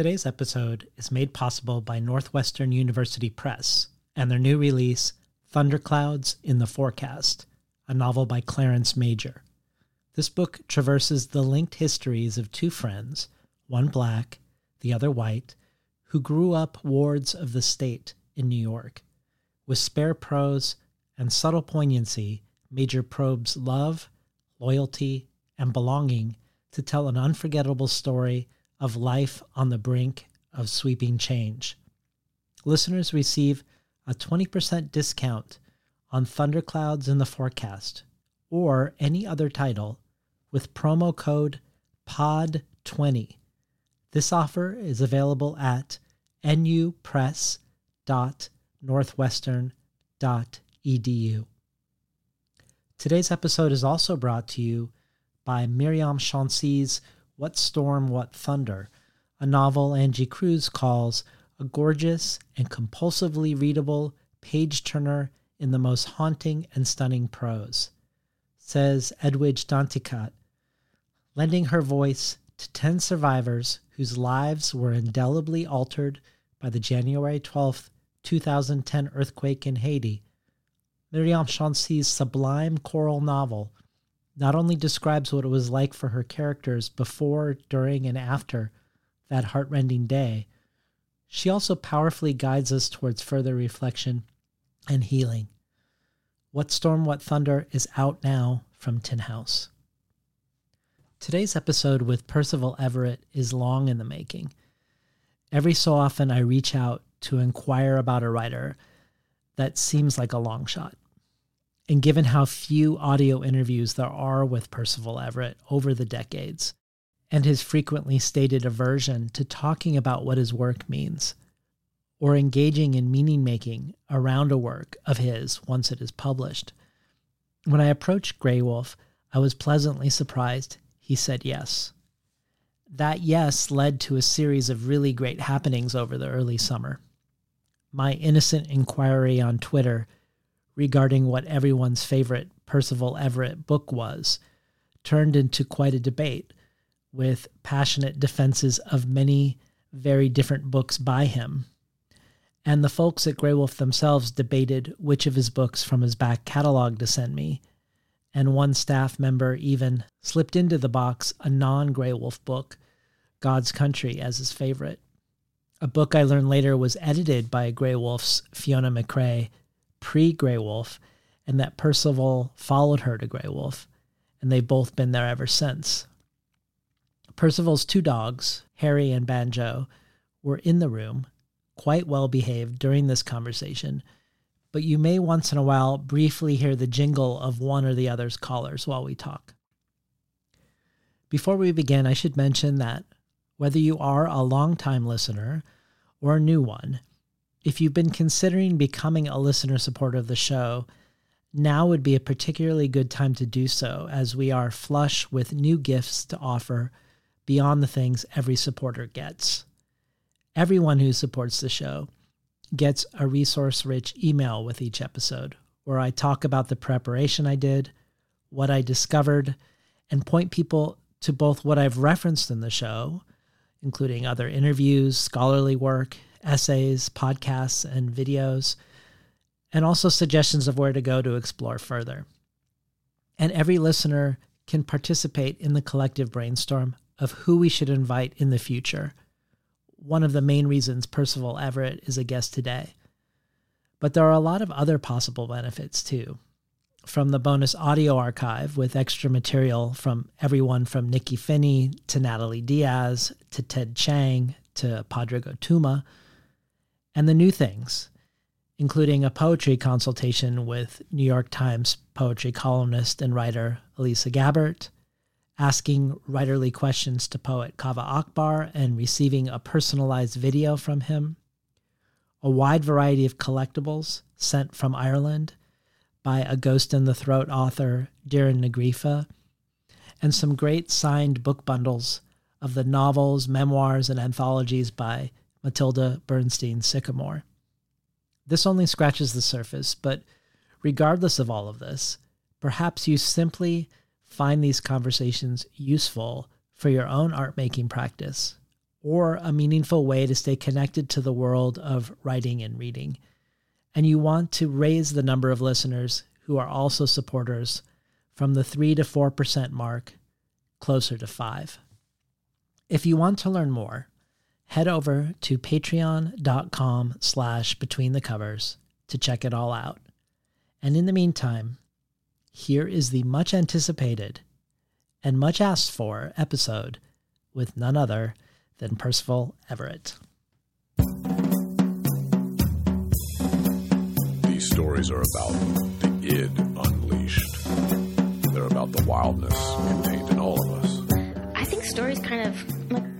Today's episode is made possible by Northwestern University Press and their new release, Thunderclouds in the Forecast, a novel by Clarence Major. This book traverses the linked histories of two friends, one black, the other white, who grew up wards of the state in New York. With spare prose and subtle poignancy, Major probes love, loyalty, and belonging to tell an unforgettable story of life on the brink of sweeping change. Listeners receive a 20% discount on Thunderclouds in the Forecast or any other title with promo code POD20. This offer is available at nupress.northwestern.edu. Today's episode is also brought to you by Myriam Chancy's What Storm, What Thunder, a novel Angie Cruz calls a gorgeous and compulsively readable page turner in the most haunting and stunning prose. Says Edwidge Danticat, lending her voice to 10 survivors whose lives were indelibly altered by the January 12, 2010 earthquake in Haiti. Myriam Chancy's sublime choral novel not only describes what it was like for her characters before, during, and after that heartrending day, she also powerfully guides us towards further reflection and healing. What Storm, What Thunder is out now from Tin House. Today's episode with Percival Everett is long in the making. Every so often, I reach out to inquire about a writer that seems like a long shot. And given how few audio interviews there are with Percival Everett over the decades, and his frequently stated aversion to talking about what his work means, or engaging in meaning making around a work of his once it is published, when I approached Graywolf, I was pleasantly surprised he said yes. That yes led to a series of really great happenings over the early summer. My innocent inquiry on Twitter regarding what everyone's favorite Percival Everett book was turned into quite a debate with passionate defenses of many very different books by him. And the folks at Graywolf themselves debated which of his books from his back catalog to send me. And one staff member even slipped into the box a non Graywolf book, God's Country, as his favorite. A book I learned later was edited by Graywolf's Fiona McCrae pre Graywolf, and that Percival followed her to Graywolf, and they've both been there ever since. Percival's two dogs, Harry and Banjo, were in the room, quite well behaved during this conversation, but you may once in a while briefly hear the jingle of one or the other's collars while we talk. Before we begin, I should mention that whether you are a long-time listener or a new one, if you've been considering becoming a listener supporter of the show, now would be a particularly good time to do so as we are flush with new gifts to offer beyond the things every supporter gets. Everyone who supports the show gets a resource rich email with each episode where I talk about the preparation I did, what I discovered, and point people to both what I've referenced in the show, including other interviews, scholarly work, essays, podcasts, and videos, and also suggestions of where to go to explore further. And every listener can participate in the collective brainstorm of who we should invite in the future. One of the main reasons Percival Everett is a guest today. But there are a lot of other possible benefits too. From the bonus audio archive with extra material from everyone from Nikky Finney to Natalie Diaz to Ted Chiang to Padraig Ó Tuama, and the new things, including a poetry consultation with New York Times poetry columnist and writer Elisa Gabbert, asking writerly questions to poet Kaveh Akbar and receiving a personalized video from him, a wide variety of collectibles sent from Ireland by a Ghost in the Throat author, Doireann Ní Ghríofa, and some great signed book bundles of the novels, memoirs, and anthologies by Mattilda Bernstein Sycamore. This only scratches the surface, but regardless of all of this, perhaps you simply find these conversations useful for your own art making practice, or a meaningful way to stay connected to the world of writing and reading. And you want to raise the number of listeners who are also supporters from the 3 to 4% mark closer to 5. If you want to learn more, head over to patreon.com slash between the covers to check it all out. And in the meantime, here is the much anticipated and much asked for episode with none other than Percival Everett. These stories are about the id unleashed. They're about the wildness contained in all of us. I think stories kind of like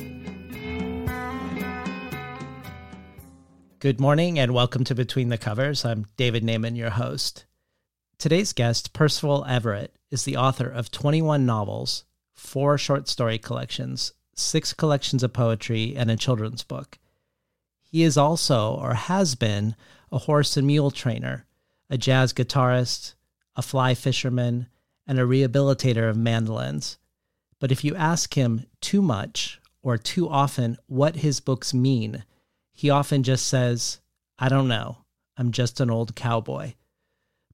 Good morning and welcome to Between the Covers. I'm David Naimon, your host. Today's guest, Percival Everett, is the author of 21 novels, four short story collections, six collections of poetry, and a children's book. He is also, or has been, a horse and mule trainer, a jazz guitarist, a fly fisherman, and a rehabilitator of mandolins. But if you ask him too much or too often what his books mean, he often just says, I don't know. I'm just an old cowboy.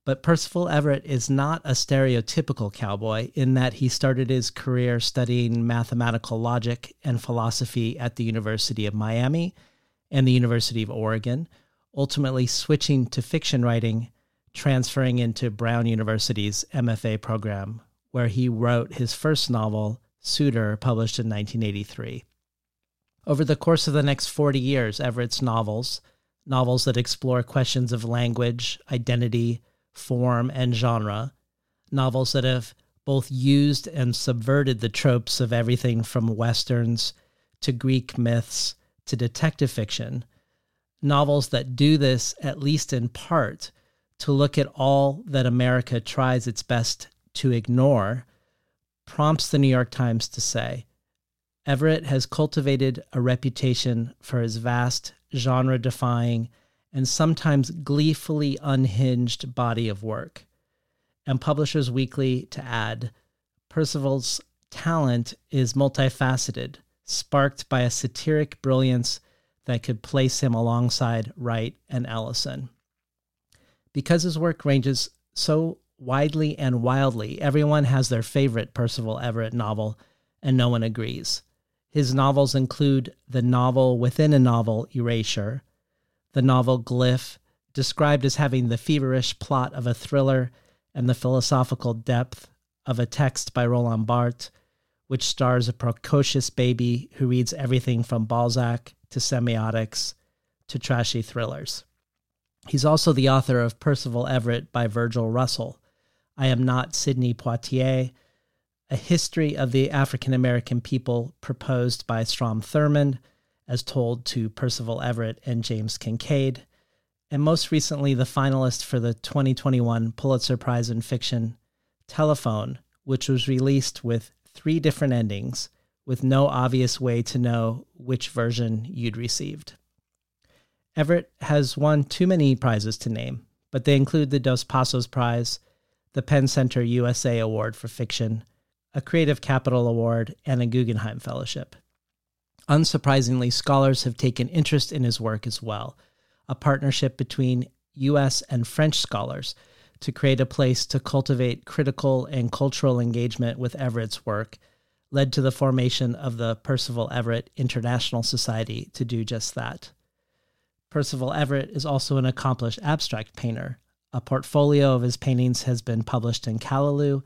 But Percival Everett is not a stereotypical cowboy in that he started his career studying mathematical logic and philosophy at the University of Miami and the University of Oregon, ultimately switching to fiction writing, transferring into Brown University's MFA program, where he wrote his first novel, Suitor, published in 1983. Over the course of the next 40 years, Everett's novels, novels that explore questions of language, identity, form, and genre, novels that have both used and subverted the tropes of everything from westerns to Greek myths to detective fiction, novels that do this, at least in part, to look at all that America tries its best to ignore, prompts the New York Times to say Everett has cultivated a reputation for his vast, genre defying, and sometimes gleefully unhinged body of work. And Publishers Weekly to add Percival's talent is multifaceted, sparked by a satiric brilliance that could place him alongside Wright and Ellison. Because his work ranges so widely and wildly, everyone has their favorite Percival Everett novel, and no one agrees. His novels include the novel within a novel, Erasure, the novel Glyph, described as having the feverish plot of a thriller and the philosophical depth of a text by Roland Barthes, which stars a precocious baby who reads everything from Balzac to semiotics to trashy thrillers. He's also the author of Percival Everett by Virgil Russell, I Am Not Sidney Poitier, a history of the African American people proposed by Strom Thurmond, as told to Percival Everett and James Kincaid, and most recently the finalist for the 2021 Pulitzer Prize in Fiction, Telephone, which was released with three different endings, with no obvious way to know which version you'd received. Everett has won too many prizes to name, but they include the Dos Passos Prize, the PEN Center USA Award for Fiction, a Creative Capital Award, and a Guggenheim Fellowship. Unsurprisingly, scholars have taken interest in his work as well, a partnership between U.S. and French scholars to create a place to cultivate critical and cultural engagement with Everett's work led to the formation of the Percival Everett International Society to do just that. Percival Everett is also an accomplished abstract painter, A portfolio of his paintings has been published in Callaloo,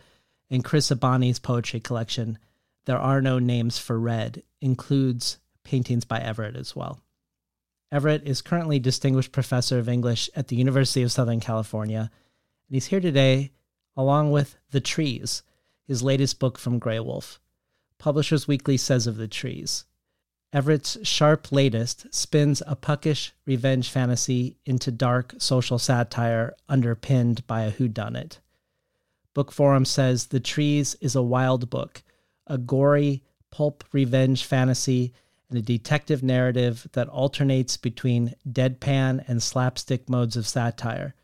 and Chris Abani's poetry collection, There Are No Names for Red, includes paintings by Everett as well. Everett is currently Distinguished Professor of English at the University of Southern California, and he's here today along with The Trees, his latest book from Graywolf. Publishers Weekly says of The Trees Everett's sharp latest spins a puckish revenge fantasy into dark social satire underpinned by a whodunit. Bookforum says The Trees is a wild book, a gory pulp revenge fantasy and a detective narrative that alternates between deadpan and slapstick modes of satire.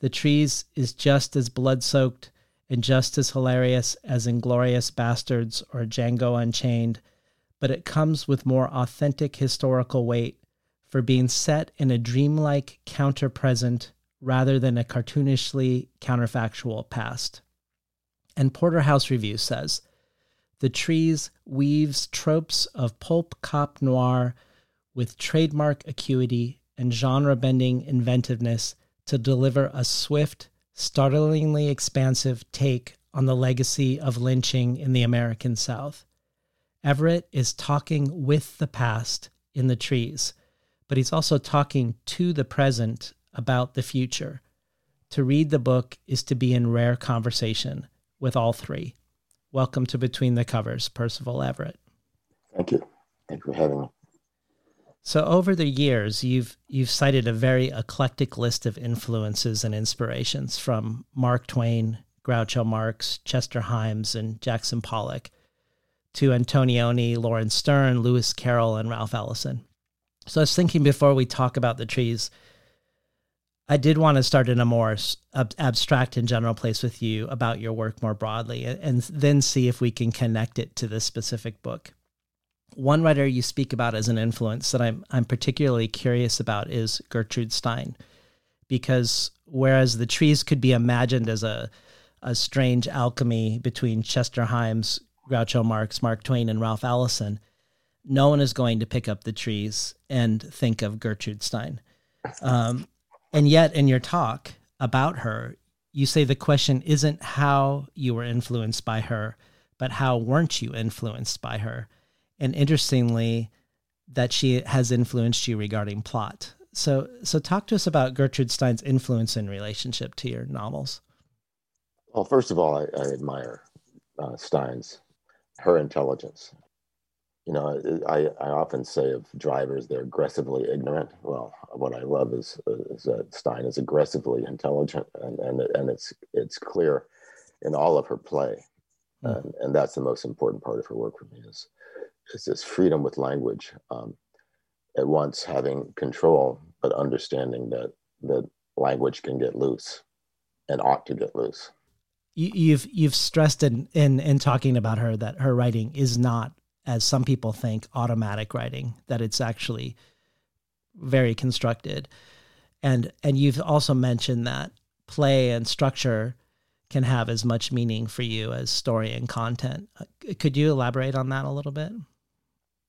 The Trees is just as blood soaked and just as hilarious as Inglourious Basterds or Django Unchained but it comes with more authentic historical weight for being set in a dreamlike counter present rather than a cartoonishly counterfactual past. And Porterhouse Review says The Trees weaves tropes of pulp cop noir with trademark acuity and genre bending inventiveness to deliver a swift, startlingly expansive take on the legacy of lynching in the American South. Everett is talking with the past in the trees, but he's also talking to the present about the future. To read the book is to be in rare conversation with all three. Welcome to Between the Covers, Percival Everett. Thank you. Thank you for having me. So over the years, you've you've cited a very eclectic list of influences and inspirations from Mark Twain, Groucho Marx, Chester Himes, and Jackson Pollock to Antonioni, Laurence Sterne, Lewis Carroll, and Ralph Ellison. So I was thinking before we talk about the trees, I did want to start in a more ab- abstract and general place with you about your work more broadly, and, and then see if we can connect it to this specific book. One writer you speak about as an influence that I'm I'm particularly curious about is Gertrude Stein, because whereas the trees could be imagined as a a strange alchemy between Chester Himes, Groucho Marx, Mark Twain, and Ralph Ellison, no one is going to pick up the trees and think of Gertrude Stein. Um, and yet, in your talk about her, you say the question isn't how you were influenced by her, but how weren't you influenced by her? And interestingly, that she has influenced you regarding plot. So, so talk to us about Gertrude Stein's influence in relationship to your novels. Well, first of all, I, I admire uh, Stein's her intelligence. You know, I, I often say of drivers, they're aggressively ignorant. Well, what I love is, is that Stein is aggressively intelligent, and, and, and it's, it's clear in all of her play. Mm. And, and that's the most important part of her work for me is, is this freedom with language. Um, at once having control, but understanding that, that language can get loose and ought to get loose you, have you've stressed in, in in talking about her that her writing is not as some people think automatic writing that it's actually very constructed. And and you've also mentioned that play and structure can have as much meaning for you as story and content. Uh, could you elaborate on that a little bit?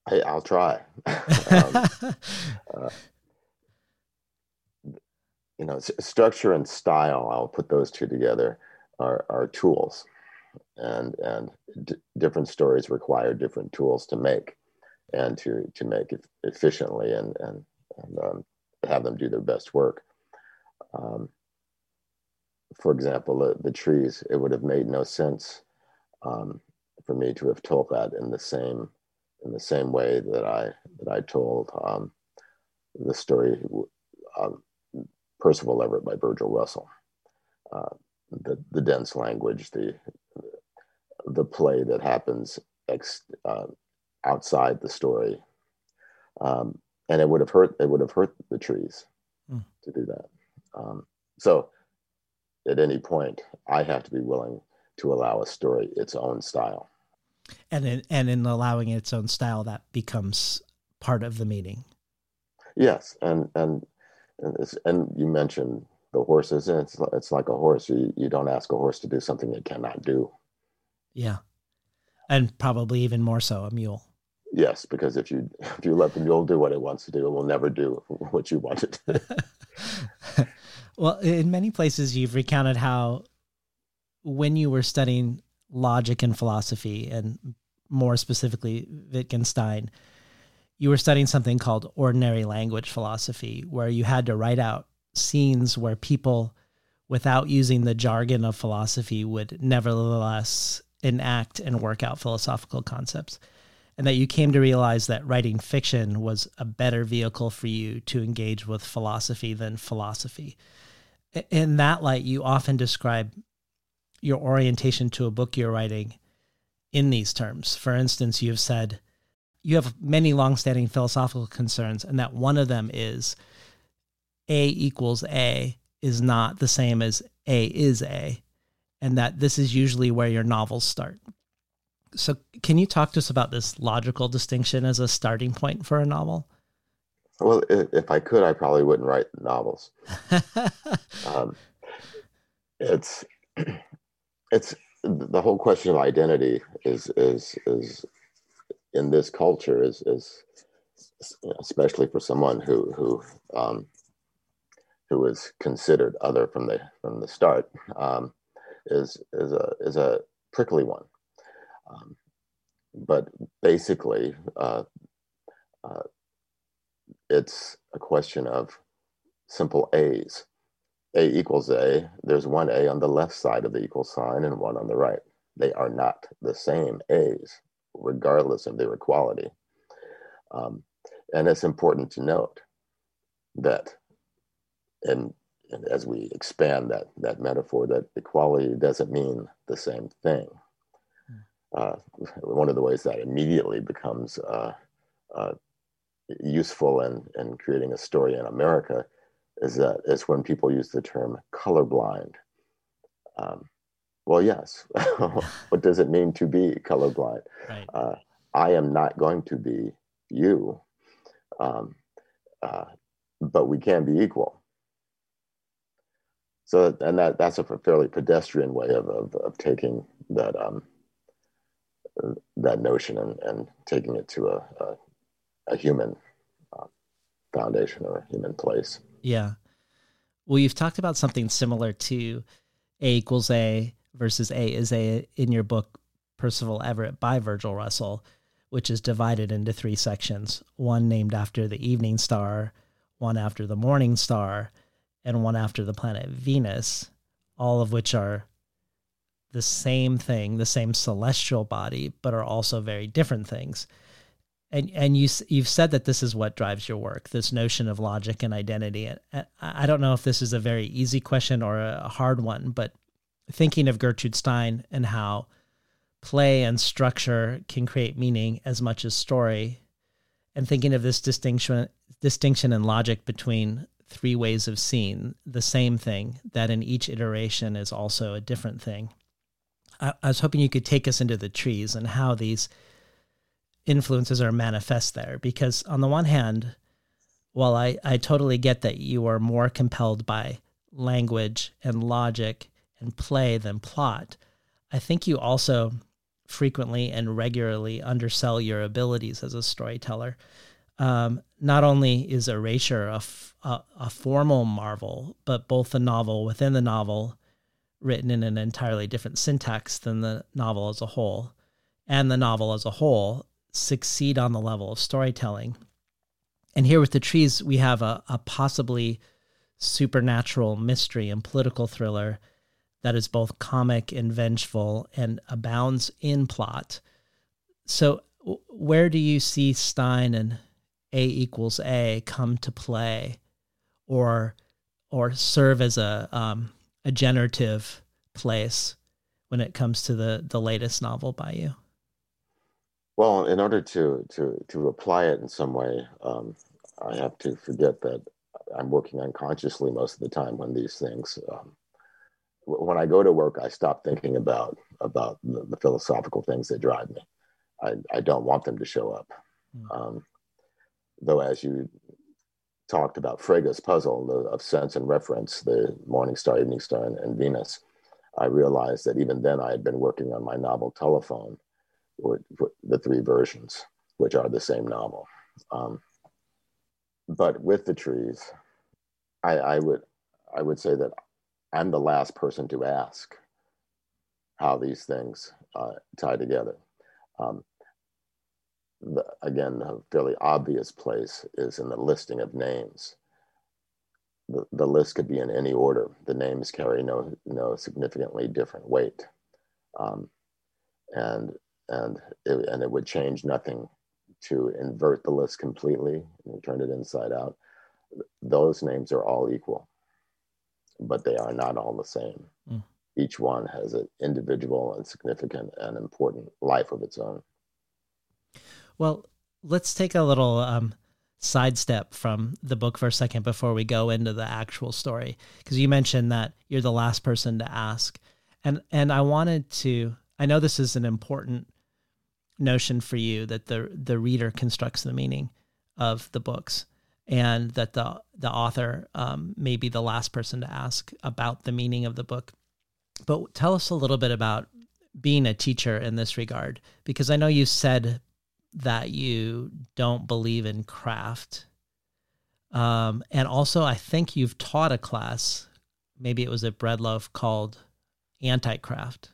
Hey i'll try. Um, uh, you know structure and style i'll put those two together are, are tools and and d- different stories require different tools to make and to to make it efficiently and and, and um, have them do their best work. Um, for example the, the, trees it would have made no sense um, for me to have told that in the same in the same way that i that i told um, the story um, percival everett by virgil russell. Uh, the, the dense language, the the play that happens ex, uh, outside the story, um, and it would have hurt. It would have hurt the trees mm. to do that. Um, so, at any point, I have to be willing to allow a story its own style. And in, and in allowing its own style, that becomes part of the meaning. Yes, and and and, and you mentioned the horses. and It's it's like a horse. You you don't ask a horse to do something it cannot do. Yeah, and probably even more so a mule. Yes, because if you if you let the mule do what it wants to do, it will never do what you want it to. Well, in many places, you've recounted how when you were studying logic and philosophy, and more specifically Wittgenstein, you were studying something called ordinary language philosophy, where you had to write out scenes where people, without using the jargon of philosophy, would nevertheless enact and work out philosophical concepts. And that you came to realize that writing fiction was a better vehicle for you to engage with philosophy than philosophy. In that light, you often describe your orientation to a book you're writing in these terms. For instance, you've said you have many longstanding philosophical concerns, and that one of them is A equals A is not the same as A is A, and that this is usually where your novels start. So, can you talk to us about this logical distinction as a starting point for a novel? Well, if I could, I probably wouldn't write novels. um, it's it's the whole question of identity is is is in this culture is is especially for someone who who um, who is considered other from the from the start um, is is a is a prickly one. Um, but basically, uh, uh, it's a question of simple A's. A equals A. There's one A on the left side of the equal sign and one on the right. They are not the same A's regardless of their equality. Um, and it's important to note that, and, as we expand that, that metaphor, that equality doesn't mean the same thing. Hmm. Uh, one of the ways that immediately becomes uh, uh, useful in, in creating a story in America is that is when people use the term colorblind. Um, well, yes. what does it mean to be colorblind? Right. Uh, I am not going to be you, um, uh, but we can be equal. So, and that that's a fairly pedestrian way of of, of taking that um, that notion and, and taking it to a a, a human uh, foundation or a human place. Yeah. Well, you've talked about something similar to A equals A versus A is A in your book, Percival Everett by Virgil Russell, which is divided into three sections one named after the evening star, one after the morning star, and one after the planet Venus, all of which are the same thing, the same celestial body, but are also very different things. And and you you've said that this is what drives your work, this notion of logic and identity. And I don't know if this is a very easy question or a hard one, but thinking of Gertrude Stein and how play and structure can create meaning as much as story, and thinking of this distinction distinction in logic between three ways of seeing the same thing that in each iteration is also a different thing. I, I was hoping you could take us into the trees and how these influences are manifest there, because on the one hand, while I, I totally get that you are more compelled by language and logic and play than plot, I think you also frequently and regularly undersell your abilities as a storyteller. Um, not only is Erasure a, f- a, a formal marvel, but both the novel within the novel, written in an entirely different syntax than the novel as a whole, and the novel as a whole succeed on the level of storytelling. And here with the trees, we have a, a possibly supernatural mystery and political thriller that is both comic and vengeful and abounds in plot. So, where do you see Stein and A equals A come to play, or or serve as a um, a generative place when it comes to the the latest novel by you? Well, in order to to to apply it in some way, um, I have to forget that I'm working unconsciously most of the time when these things um, when I go to work, I stop thinking about about the, the philosophical things that drive me. I, I don't want them to show up. Mm. Um, though, as you talked about Frege's puzzle of sense and reference, the morning star, evening star, and, and, Venus, I realized that even then I had been working on my novel Telephone, with, with the three versions, which are the same novel. Um, but with the trees, I, I would I would say that I'm the last person to ask how these things uh, tie together. Um, the, again, a fairly obvious place is in the listing of names. The, the list could be in any order. The names carry no, no significantly different weight. Um, and, and, it, and it would change nothing to invert the list completely and turn it inside out. Those names are all equal, but they are not all the same. Mm. Each one has an individual and significant and important life of its own. Well, let's take a little um, sidestep from the book for a second before we go into the actual story, because you mentioned that you're the last person to ask, and and I wanted to. I know this is an important notion for you that the the reader constructs the meaning of the books, and that the the author um, may be the last person to ask about the meaning of the book. But tell us a little bit about being a teacher in this regard, because I know you said that you don't believe in craft. Um, and also, I think you've taught a class, maybe it was at Bread Loaf, called Anti Craft.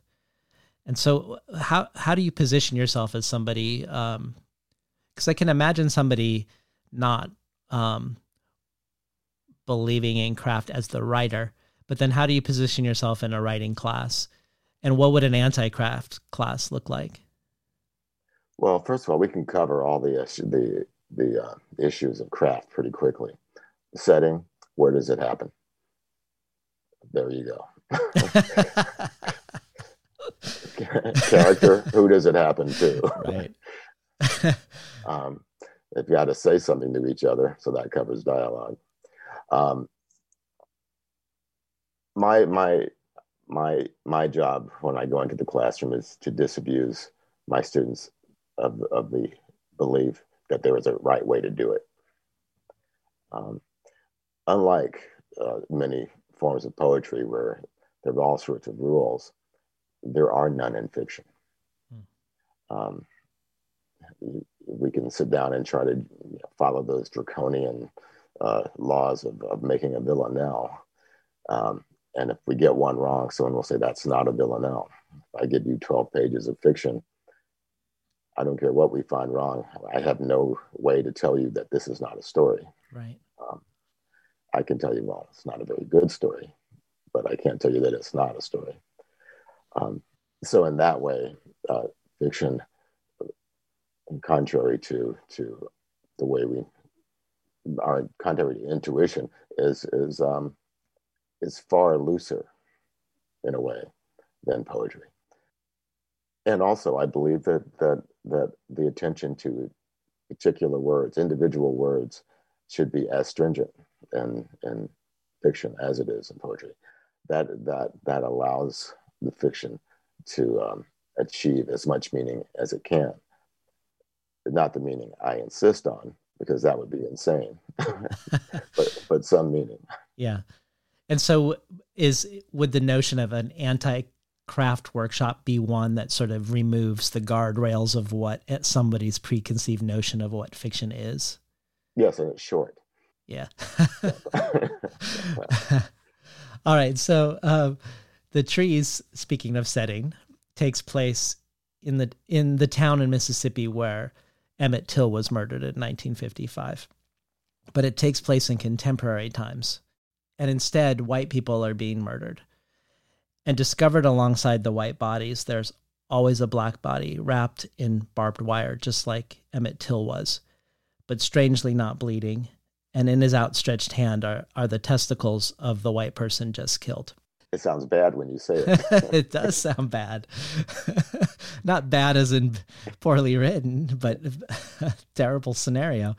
And so, how how do you position yourself as somebody? Because um, I can imagine somebody not um, believing in craft as the writer, but then how do you position yourself in a writing class? And what would an anti craft class look like? Well, first of all, we can cover all the the the uh, issues of craft pretty quickly. Setting, where does it happen? There you go. Character, who does it happen to? Right. um, if you had to say something to each other, so that covers dialogue. Um, my my my my job when I go into the classroom is to disabuse my students of, of the belief that there is a right way to do it. Um, unlike uh, many forms of poetry where there are all sorts of rules, there are none in fiction. Hmm. Um, we can sit down and try to follow those draconian uh, laws of, of, making a villanelle. Um, and if we get one wrong, someone will say that's not a villanelle. If I give you 12 pages of fiction, I don't care what we find wrong. I have no way to tell you that this is not a story. Right. Um, I can tell you, well, it's not a very good story, but I can't tell you that it's not a story. Um, so in that way, uh, fiction, contrary to to the way we are contrary to intuition, is is um, is far looser in a way than poetry and also I believe that that that the attention to particular words, individual words, should be as stringent in in fiction as it is in poetry. That that that allows the fiction to um, achieve as much meaning as it can. Not the meaning I insist on, because that would be insane, but but some meaning. Yeah, and so is would the notion of an anti craft workshop be one that sort of removes the guardrails of what somebody's preconceived notion of what fiction is? Yes, and it's short. Yeah. All right. So uh, the trees, speaking of setting, takes place in the in the town in Mississippi where Emmett Till was murdered in 1955. But it takes place in contemporary times. And instead, white people are being murdered and discovered alongside the white bodies, there's always a black body wrapped in barbed wire, just like Emmett Till was, but strangely not bleeding. And in his outstretched hand are, are the testicles of the white person just killed. It sounds bad when you say it. it does sound bad. not bad as in poorly written, but terrible scenario.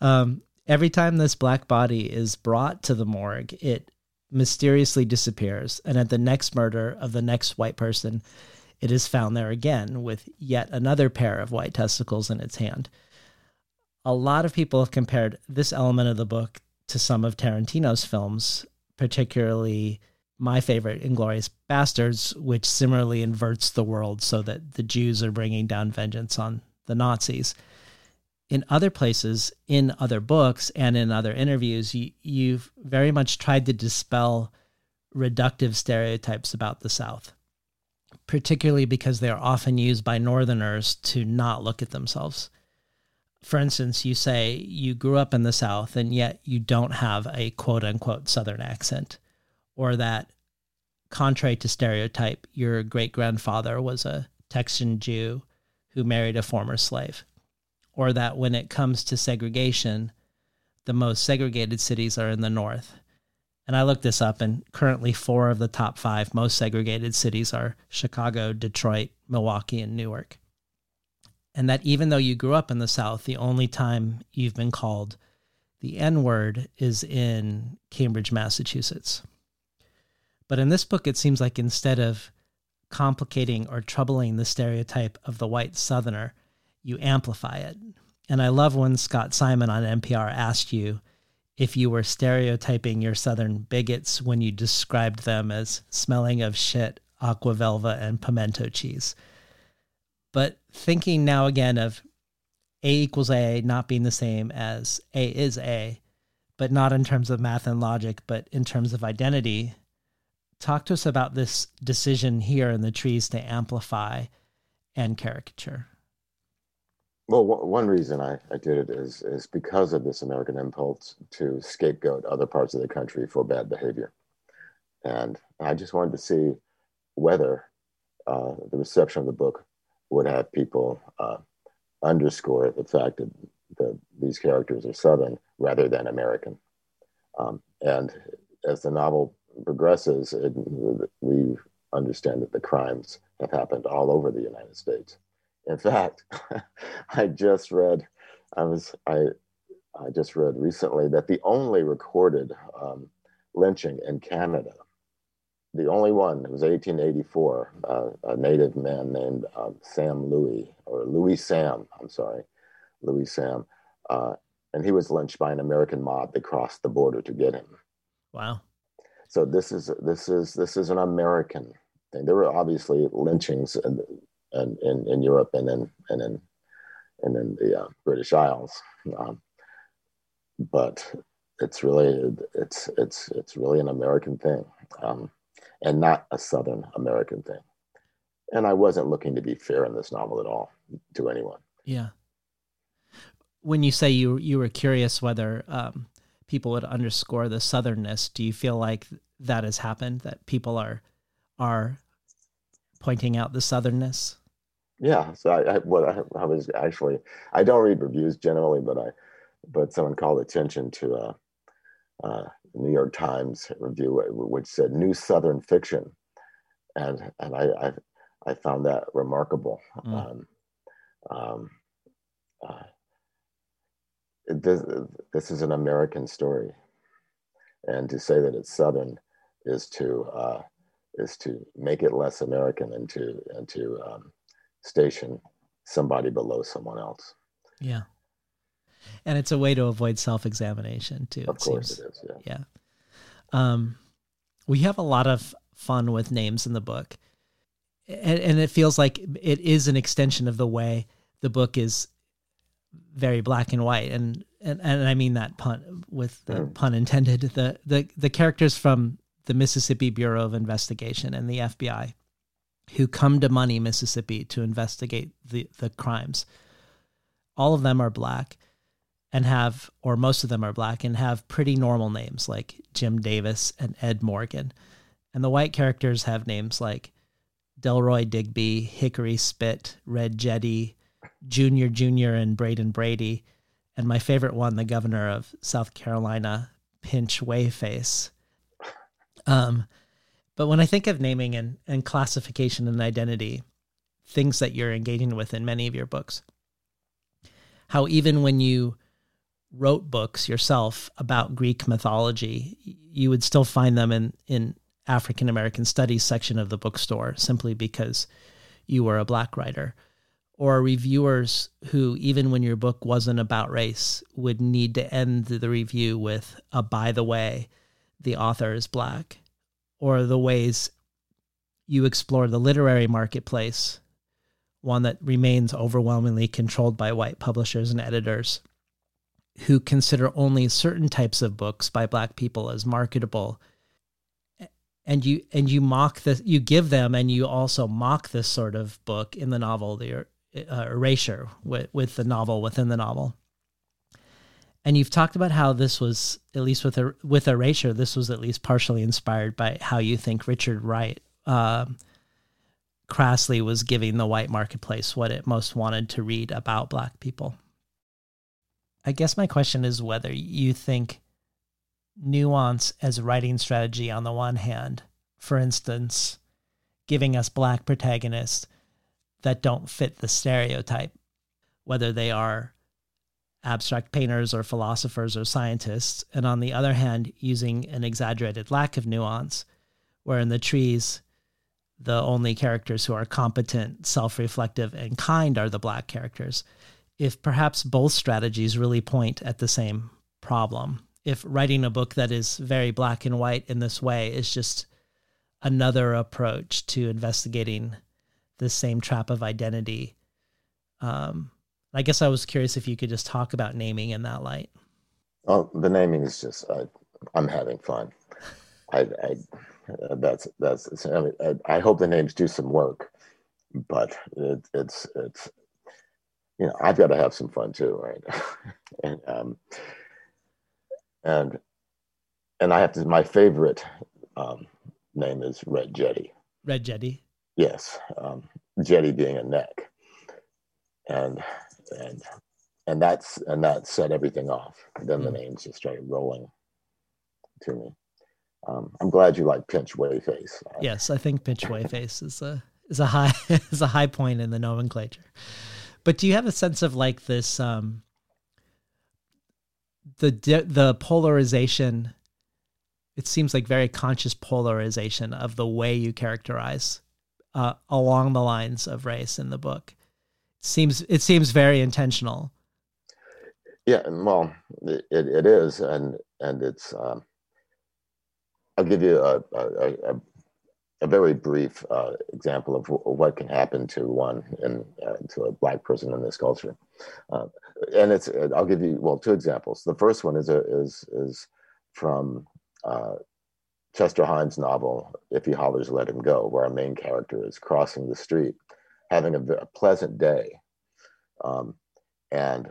Um, every time this black body is brought to the morgue, it mysteriously disappears, and at the next murder of the next white person, it is found there again with yet another pair of white testicles in its hand. A lot of people have compared this element of the book to some of Tarantino's films, particularly my favorite, Inglourious Basterds, which similarly inverts the world so that the Jews are bringing down vengeance on the Nazis. In other places, in other books, and in other interviews, you, you've very much tried to dispel reductive stereotypes about the South, particularly because they are often used by Northerners to not look at themselves. For instance, you say you grew up in the South and yet you don't have a quote unquote Southern accent, or that, contrary to stereotype, your great grandfather was a Texan Jew who married a former slave or that when it comes to segregation, the most segregated cities are in the north. And I looked this up, and currently four of the top five most segregated cities are Chicago, Detroit, Milwaukee, and Newark. And that even though you grew up in the South, the only time you've been called the N word is in Cambridge, Massachusetts. But in this book, it seems like instead of complicating or troubling the stereotype of the white Southerner, you amplify it. And I love when Scott Simon on NPR asked you if you were stereotyping your Southern bigots when you described them as smelling of shit, aqua velva, and pimento cheese. But thinking now again of A equals A not being the same as A is A, but not in terms of math and logic, but in terms of identity, talk to us about this decision here in the trees to amplify and caricature. Well, one reason I, I did it is is because of this American impulse to scapegoat other parts of the country for bad behavior, and I just wanted to see whether uh, the reception of the book would have people uh, underscore the fact that, these characters are Southern rather than American. Um, and as the novel progresses, it, we understand that the crimes have happened all over the United States in fact, I just read, I was, I, I just read recently that the only recorded um, lynching in Canada, the only one, it was 1884, uh, a native man named um, Sam Louis, or Louis Sam, I'm sorry, Louis Sam, uh, and he was lynched by an American mob that crossed the border to get him. Wow. So this is this is this is an American thing. There were obviously lynchings and in, in Europe and then and then and then the uh, British Isles. Um, but it's really it's it's it's really an American thing, um, and not a Southern American thing. And I wasn't looking to be fair in this novel at all to anyone. Yeah. When you say you you were curious whether um, people would underscore the southernness, do you feel like that has happened? That people are are pointing out the southernness? Yeah, so I, I what I, I, was actually I don't read reviews generally, but I but someone called attention to a, a New York Times review which said new Southern fiction, and and I I, I found that remarkable. Mm. Um, um, uh, this this is an American story, and to say that it's Southern is to uh, is to make it less American and to and to um, station somebody below someone else. Yeah. And it's a way to avoid self examination too. Of it course seems. it is. Yeah. Yeah. Um, we have a lot of fun with names in the book. And, and it feels like it is an extension of the way the book is very black and white. And, and, and I mean that pun with the mm. pun intended. The, the, the characters from the Mississippi Bureau of Investigation and the FBI who come to Money, Mississippi to investigate the, the crimes. All of them are black and have, or most of them are black and have pretty normal names like Jim Davis and Ed Morgan. And the white characters have names like Delroy Digby, Hickory Spit, Red Jetty, Junior Junior, and Braden Brady. And my favorite one, the governor of South Carolina, Pinch Wayface. Um, but when I think of naming and, and classification and identity, things that you're engaging with in many of your books, how even when you wrote books yourself about Greek mythology, you would still find them in, in African American studies section of the bookstore simply because you were a black writer. Or reviewers who, even when your book wasn't about race, would need to end the review with a by the way, the author is black or the ways you explore the literary marketplace one that remains overwhelmingly controlled by white publishers and editors who consider only certain types of books by black people as marketable. And you and you mock this you give them and you also mock this sort of book in the novel the uh, erasure with, with the novel within the novel and you've talked about how this was at least with with erasure this was at least partially inspired by how you think richard wright uh, was giving the white marketplace what it most wanted to read about black people. I guess my question is whether you think nuance as writing strategy on the one hand, for instance, giving us black protagonists that don't fit the stereotype, whether they are abstract painters or philosophers or scientists, and on the other hand, using an exaggerated lack of nuance, where in the trees, the only characters who are competent, self reflective, and kind are the black characters if perhaps both strategies really point at the same problem. If writing a book that is very black and white in this way is just another approach to investigating the same trap of identity. Um, I guess I was curious if you could just talk about naming in that light. Oh, the naming is just I'm having fun. I, I that's that's I, mean, I, I, hope the names do some work, but it, it's it's you know, I've got to have some fun too, right? and um, and and I have to. My favorite um, name is Red Jetty. Red Jetty. Yes, um, Jetty being a neck, and and and that's and that set everything off. Then the names just started rolling to me. Um, I'm glad you like Pinch Wayface. Yes, I think Pinch Wayface is a is a high is a high point in the nomenclature. But do you have a sense of like this um the the polarization it seems like very conscious polarization of the way you characterize uh, along the lines of race in the book. Seems it seems very intentional. Yeah, well, it, it is, and and it's. Um, I'll give you a, a, a, a very brief uh, example of, w- what can happen to one and uh, to a black person in this culture. Uh, and it's I'll give you well two examples. The first one is a, is is from uh, Chester Himes' novel "If He Hollers, Let Him Go," where our main character is crossing the street, having a, a pleasant day, um, and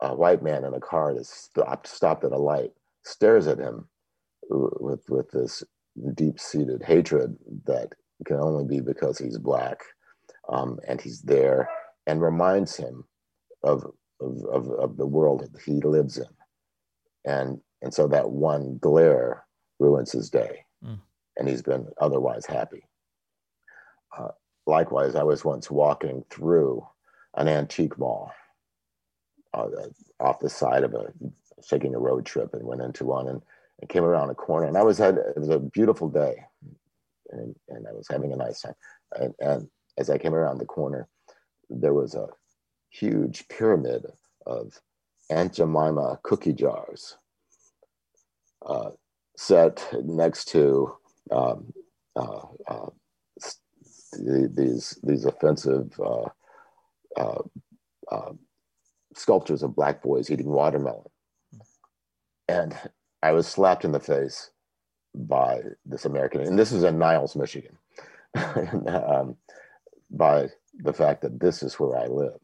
a white man in a car is stopped stopped at a light stares at him with with this deep seated hatred that can only be because he's black um, and he's there and reminds him of, of, of, of, the world that he lives in. And, and so that one glare ruins his day mm. and he's been otherwise happy. Uh, likewise, I was once walking through an antique mall uh, off the side of a, taking a road trip and went into one and and came around a corner and I was had it was a beautiful day and, and I was having a nice time. And, and as I came around the corner, there was a huge pyramid of Aunt Jemima cookie jars uh, set next to um, uh, these these offensive uh, uh, uh, sculptures of black boys eating watermelon. And I was slapped in the face by this American, and this is in Niles, Michigan, um, by the fact that this is where I live.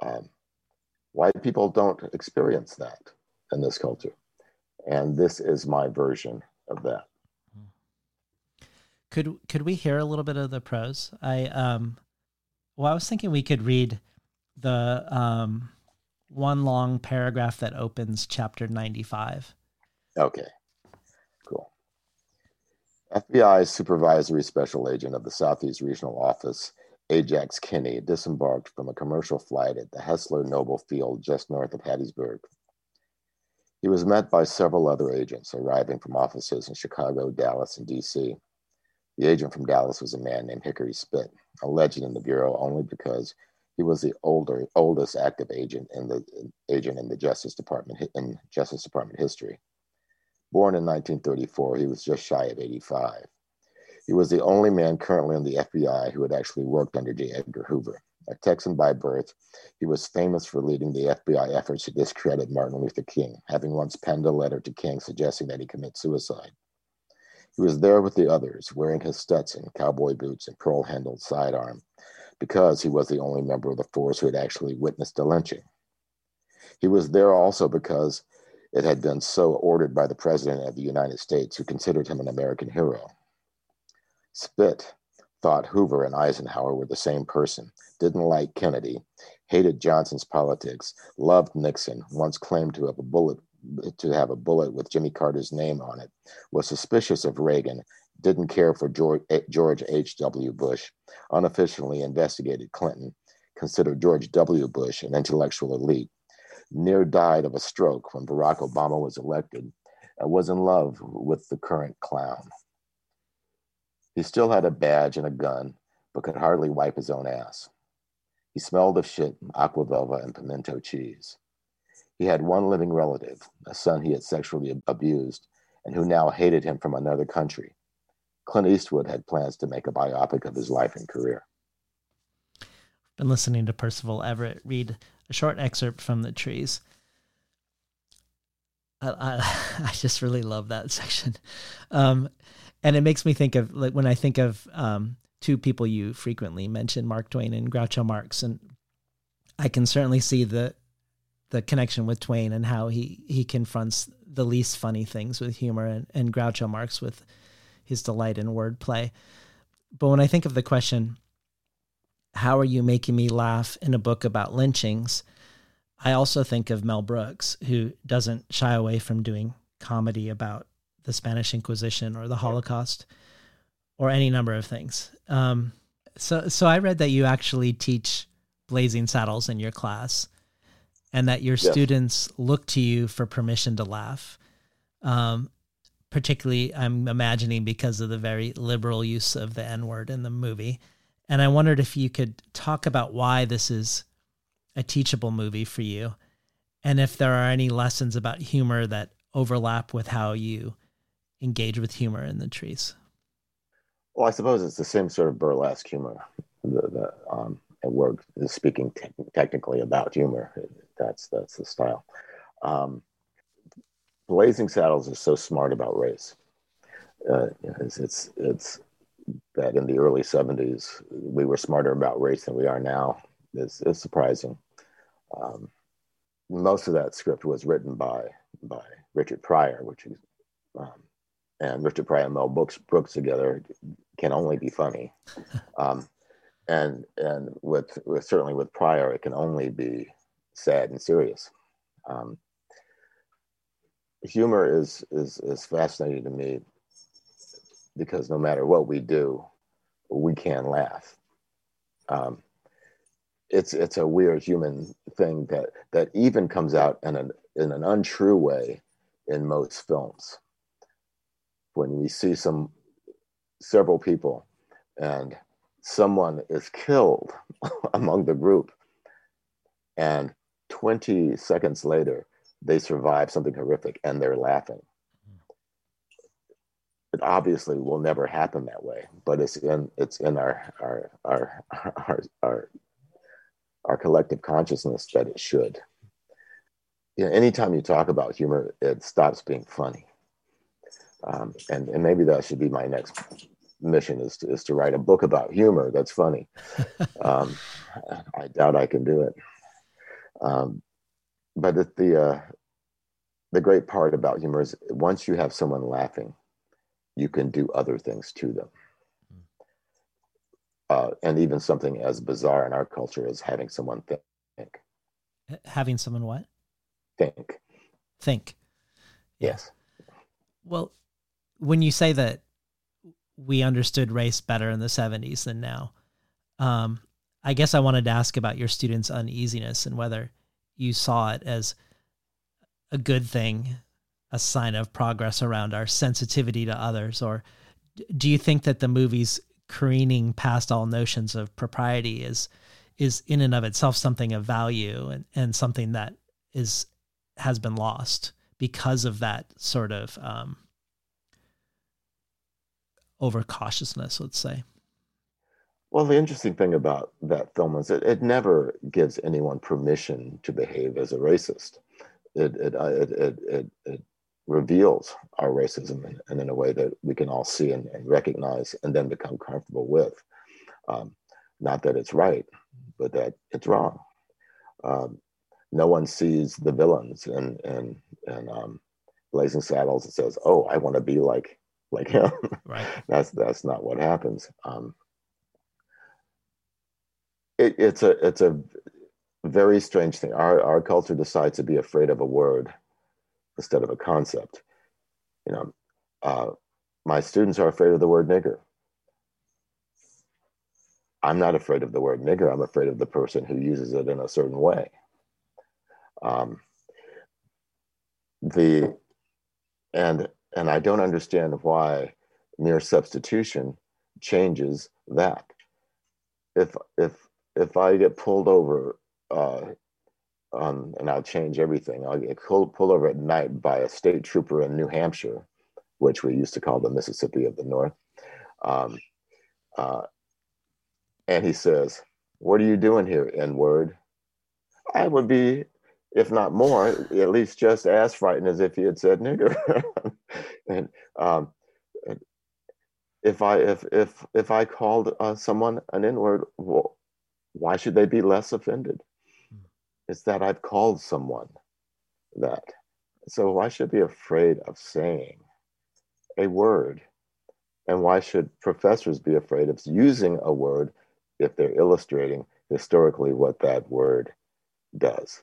Um, white people don't experience that in this culture. And this is my version of that. Could could we hear a little bit of the prose? I um well I was thinking we could read the um one long paragraph that opens chapter 95. Okay, cool. FBI supervisory special agent of the Southeast Regional Office, Ajax Kinney, disembarked from a commercial flight at the Hesler Noble Field just north of Hattiesburg. He was met by several other agents arriving from offices in Chicago, Dallas, and DC. The agent from Dallas was a man named Hickory Spitt, a legend in the Bureau only because he was the older, oldest active agent in the agent in the Justice Department in Justice Department history. Born in 1934, he was just shy of 85. He was the only man currently in the FBI who had actually worked under J. Edgar Hoover. A Texan by birth, he was famous for leading the FBI efforts to discredit Martin Luther King, having once penned a letter to King suggesting that he commit suicide. He was there with the others, wearing his Stetson, cowboy boots, and pearl handled sidearm, because he was the only member of the force who had actually witnessed a lynching. He was there also because it had been so ordered by the President of the United States, who considered him an American hero. Spit thought Hoover and Eisenhower were the same person, didn't like Kennedy, hated Johnson's politics, loved Nixon, once claimed to have a bullet to have a bullet with Jimmy Carter's name on it, was suspicious of Reagan, didn't care for eh, George, George H.W. Bush, unofficially investigated Clinton, considered George W. Bush an intellectual elite, near died of a stroke when Barack Obama was elected, and was in love with the current clown. He still had a badge and a gun, but could hardly wipe his own ass. He smelled of shit, aqua velva, and pimento cheese. He had one living relative, a son he had sexually abused, and who now hated him from another country. Clint Eastwood had plans to make a biopic of his life and career. Been listening to Percival Everett read a short excerpt from The Trees. I, I, I just really love that section. Um, and it makes me think of like when I think of um, two people you frequently mention, Mark Twain and Groucho Marx, and I can certainly see the the connection with Twain and how he he confronts the least funny things with humor, and, and Groucho Marx with his delight in wordplay. But when I think of the question, how are you making me laugh in a book about lynchings? I also think of Mel Brooks, who doesn't shy away from doing comedy about the Spanish Inquisition or the Holocaust or any number of things. Um, so, so I read that you actually teach Blazing Saddles in your class, and that your yes. students look to you for permission to laugh. Um, particularly, I'm imagining because of the very liberal use of the N word in the movie. And I wondered if you could talk about why this is a teachable movie for you, and if there are any lessons about humor that overlap with how you engage with humor in the trees? Well, I suppose it's the same sort of burlesque humor. The, the um, and we're speaking te- technically about humor. That's that's the style. Um, Blazing Saddles is so smart about race. Uh, it's, it's it's that in the early '70s we were smarter about race than we are now. It's, it's surprising. Um, most of that script was written by by Richard Pryor, which is um, and Richard Pryor and Mel Brooks, Brooks together can only be funny. Um, and and with, with, certainly with Pryor, it can only be sad and serious. Um, humor is, is is fascinating to me because no matter what we do, we can laugh. Um, it's it's a weird human thing that that even comes out in an in an untrue way in most films when we see some several people and someone is killed among the group and 20 seconds later they survive something horrific and they're laughing it obviously will never happen that way but it's in it's in our our our our, our, our collective consciousness that it should you know, anytime you talk about humor it stops being funny um, and, and maybe that should be my next mission is to, is to write a book about humor that's funny. um, I doubt I can do it. Um, but the, the, uh, the great part about humor is once you have someone laughing, you can do other things to them. Uh, and even something as bizarre in our culture as having someone think. Having someone what? Think. Think. Yes. Well, when you say that we understood race better in the 70s than now, um, I guess I wanted to ask about your students' uneasiness and whether you saw it as a good thing, a sign of progress around our sensitivity to others, or do you think that the movie's careening past all notions of propriety is is in and of itself something of value and, and something that is has been lost because of that sort of um, overcautiousness, let's say. Well, the interesting thing about that film is it, it never gives anyone permission to behave as a racist. It it uh, it it, it, reveals our racism and, and, in a way that we can all see and, and recognize and then become comfortable with. Um, not that it's right, but that it's wrong. Um, no one sees the villains and and and um, Blazing Saddles. It says, "Oh, I want to be like like him." Right. that's that's not what happens. Um, it, it's a it's a very strange thing. Our our culture decides to be afraid of a word instead of a concept. You know, uh, my students are afraid of the word nigger. I'm not afraid of the word nigger. I'm afraid of the person who uses it in a certain way. Um, the and and I don't understand why mere substitution changes that. If if if I get pulled over uh, um, and I'll change everything. I'll get pulled, pulled over at night by a state trooper in New Hampshire, which we used to call the Mississippi of the North. Um, uh, and he says, What are you doing here, N word? I would be, if not more, at least just as frightened as if he had said nigger. and um, if I if if if I called uh, someone an N word, well, why should they be less offended? It's that I've called someone that. So why should be afraid of saying a word? And why should professors be afraid of using a word if they're illustrating historically what that word does?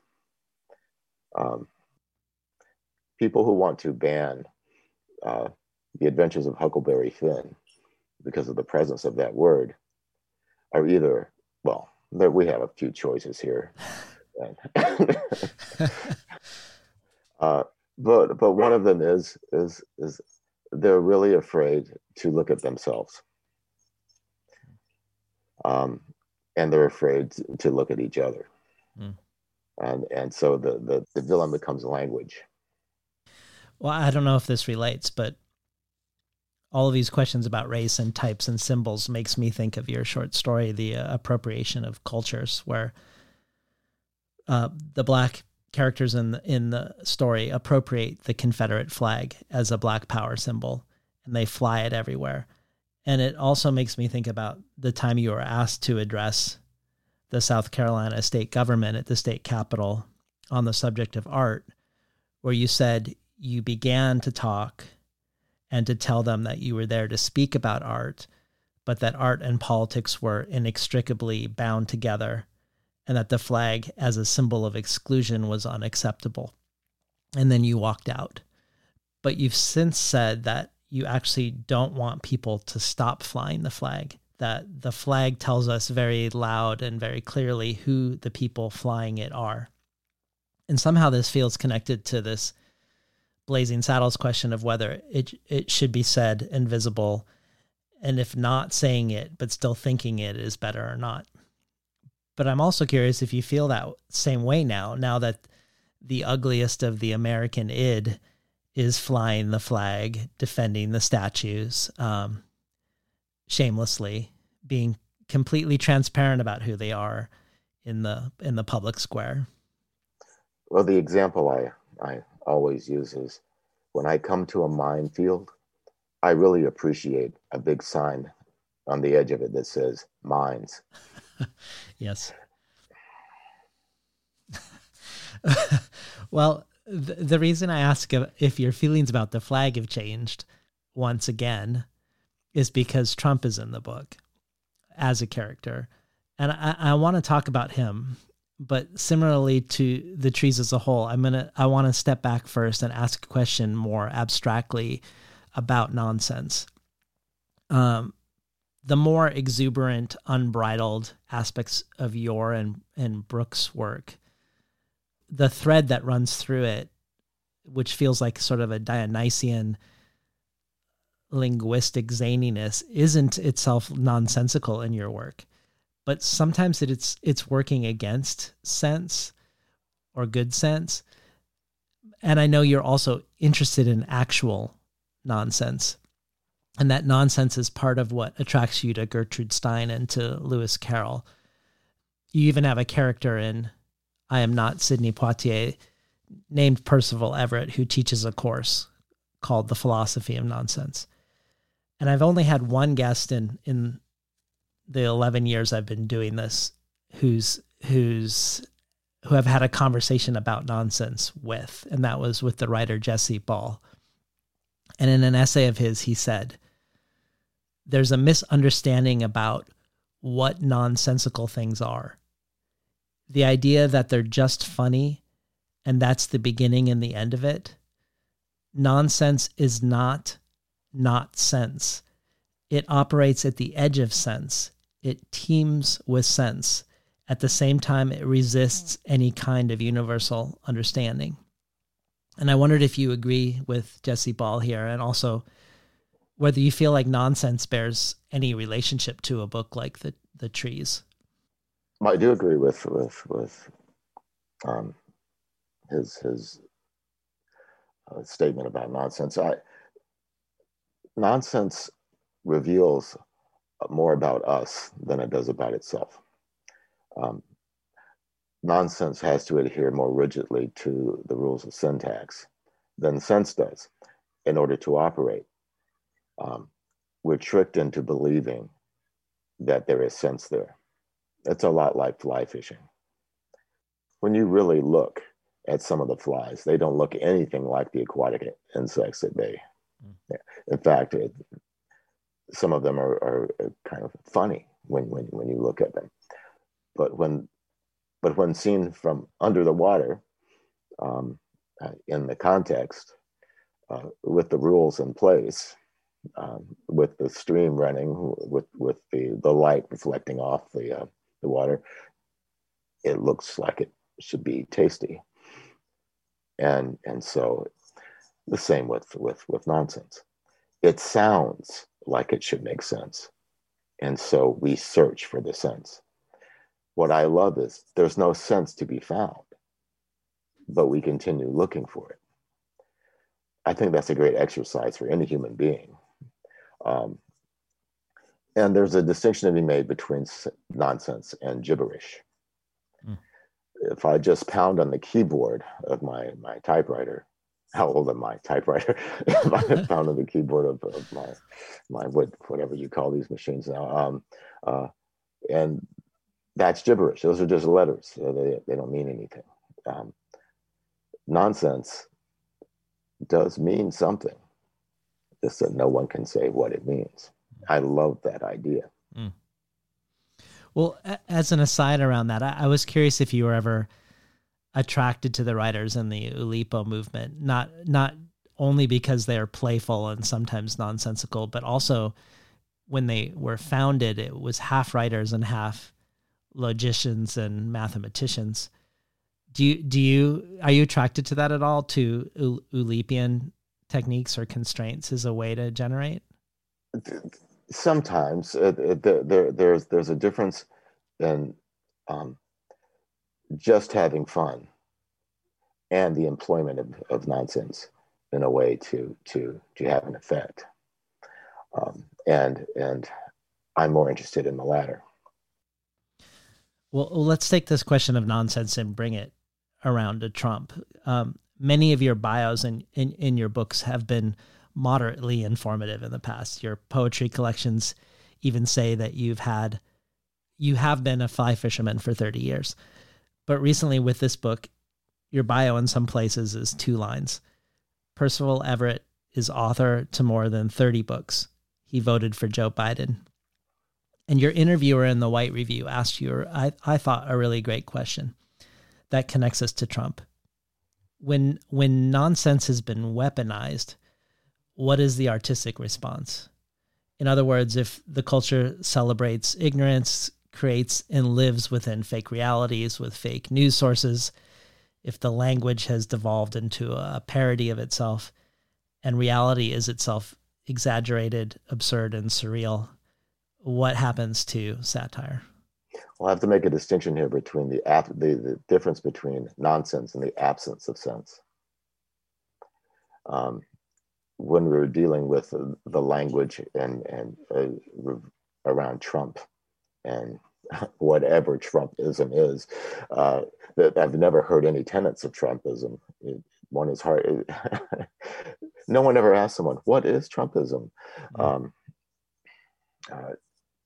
Um, people who want to ban uh, the adventures of Huckleberry Finn because of the presence of that word are either, well, there, we have a few choices here. uh, but but one of them is is is they're really afraid to look at themselves, um, and they're afraid to look at each other, mm. and and so the, the the villain becomes language. Well, I don't know if this relates, but all of these questions about race and types and symbols makes me think of your short story, the uh, appropriation of cultures, where uh, the black characters in the, in the story appropriate the Confederate flag as a black power symbol, and they fly it everywhere. And it also makes me think about the time you were asked to address the South Carolina state government at the state capitol on the subject of art, where you said you began to talk and to tell them that you were there to speak about art, but that art and politics were inextricably bound together and that the flag as a symbol of exclusion was unacceptable. And then you walked out. But you've since said that you actually don't want people to stop flying the flag, that the flag tells us very loud and very clearly who the people flying it are. And somehow this feels connected to this Blazing Saddles question of whether it it should be said and visible, and if not saying it but still thinking it is better or not. But I'm also curious if you feel that same way now, now that the ugliest of the American id is flying the flag, defending the statues, um, shamelessly, being completely transparent about who they are in the in the public square. Well, the example I I always uses when I come to a minefield, I really appreciate a big sign on the edge of it that says mines. yes. well, the, reason I ask if your feelings about the flag have changed once again is because Trump is in the book as a character. And I, I want to talk about him, but similarly to the trees as a whole, I'm gonna I want to step back first and ask a question more abstractly about nonsense. Um, the more exuberant, unbridled aspects of your and, and Brooks' work, the thread that runs through it, which feels like sort of a Dionysian linguistic zaniness, isn't itself nonsensical in your work. But sometimes it, it's it's working against sense or good sense. And I know you're also interested in actual nonsense and that nonsense is part of what attracts you to Gertrude Stein and to Lewis Carroll. You even have a character in I Am Not Sidney Poitier named Percival Everett who teaches a course called The Philosophy of Nonsense. And I've only had one guest in in the 11 years I've been doing this who's who's who I've had a conversation about nonsense with, and that was with the writer Jesse Ball. And in an essay of his, he said, There's a misunderstanding about what nonsensical things are. The idea that they're just funny and that's the beginning and the end of it. Nonsense is not not sense. It operates at the edge of sense. It teems with sense. At the same time, it resists any kind of universal understanding. And I wondered if you agree with Jesse Ball here and also whether you feel like nonsense bears any relationship to a book like the the trees. I do agree with with with um, his his uh, statement about nonsense. I nonsense reveals more about us than it does about itself um, nonsense has to adhere more rigidly to the rules of syntax than sense does in order to operate. Um, we're tricked into believing that there is sense there. It's a lot like fly fishing. When you really look at some of the flies, they don't look anything like the aquatic insects that they. Mm. In fact, it, some of them are, are, kind of funny when, when, when you look at them. But when but when seen from under the water um, uh, in the context uh, with the rules in place um, with the stream running with with the the light reflecting off the uh, the water it looks like it should be tasty. And and so the same with with with nonsense. It sounds like it should make sense and so we search for the sense what I love is there's no sense to be found, but we continue looking for it. I think that's a great exercise for any human being. Um, and there's a distinction to be made between nonsense and gibberish. Mm. If I just pound on the keyboard of my, my typewriter, how old am I? Typewriter. pound on the keyboard of, of my my what, whatever you call these machines now, um, uh, and that's gibberish. Those are just letters. They, they don't mean anything. Um, nonsense does mean something, just that no one can say what it means. I love that idea. Mm. Well, as an aside around that, I, I, was curious if you were ever attracted to the writers in the Oulipo movement, not not only because they are playful and sometimes nonsensical, but also when they were founded, it was half writers and half logicians and mathematicians. Do you do you are you attracted to that at all? To Oulipian techniques or constraints as a way to generate? Sometimes uh, there, there, there's there's a difference in um, just having fun and the employment of, of nonsense in a way to to to have an effect. Um, and and I'm more interested in the latter. Well, let's take this question of nonsense and bring it around to Trump. Um, many of your bios in, in, in your books have been moderately informative in the past. Your poetry collections even say that you've had you have been a fly fisherman for 30 years. But recently with this book, your bio in some places is two lines. Percival Everett is author to more than 30 books. He voted for Joe Biden. And your interviewer in the White Review asked you, I, I thought, a really great question that connects us to Trump. When when nonsense has been weaponized, what is the artistic response? In other words, if the culture celebrates ignorance, creates and lives within fake realities with fake news sources, if the language has devolved into a parody of itself, and reality is itself exaggerated, absurd, and surreal, what happens to satire? Well, I have to make a distinction here between the, ap- the, the difference between nonsense and the absence of sense. Um, when we were dealing with the language and and uh, around Trump and whatever Trumpism is, uh, that I've never heard any tenets of Trumpism. It, one is hard. no one ever asked someone, "What is Trumpism?" Mm-hmm. Um, uh,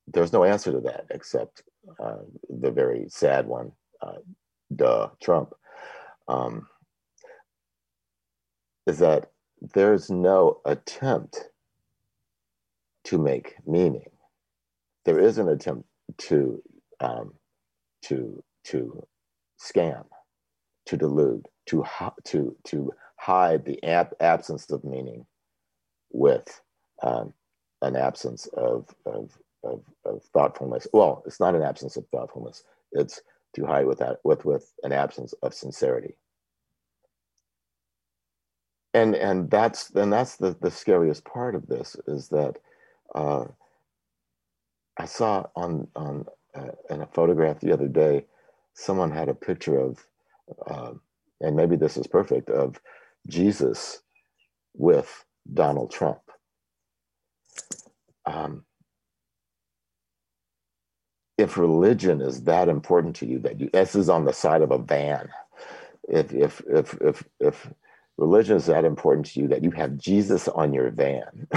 there's no answer to that except uh, the very sad one, uh, "Duh, Trump." Um, is that there's no attempt to make meaning. There is an attempt to um, to to scam, to delude, to to to hide the ab- absence of meaning with um, an absence of, of, of of thoughtfulness. Well, it's not an absence of thoughtfulness. It's to hide with that with with an absence of sincerity and and that's and that's the the scariest part of this is that uh, I saw on on uh, in a photograph the other day, someone had a picture of, uh, and maybe this is perfect of Jesus with Donald Trump. Um, if religion is that important to you that you this is on the side of a van if if if if if religion is that important to you that you have Jesus on your van,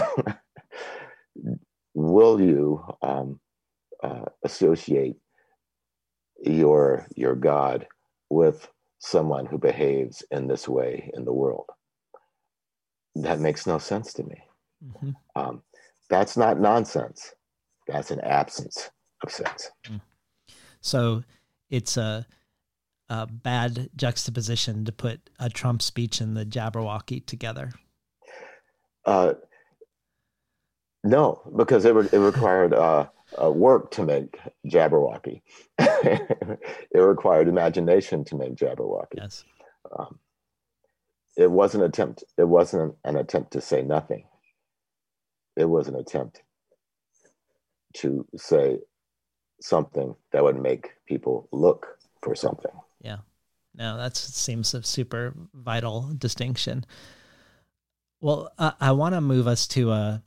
will you um, uh, associate your your God with someone who behaves in this way in the world? That makes no sense to me. Mm-hmm. Um, that's not nonsense. That's an absence of sense. Mm. So it's a a bad juxtaposition to put a Trump speech and the Jabberwocky together? Uh, no, because it, re- it required uh, uh, work to make Jabberwocky. it required imagination to make Jabberwocky. Yes. Um, it was an attempt. It wasn't an attempt to say nothing. It was an attempt to say something that would make people look for something. Yeah. No, that seems a super vital distinction. Well, uh, I want to move us to a,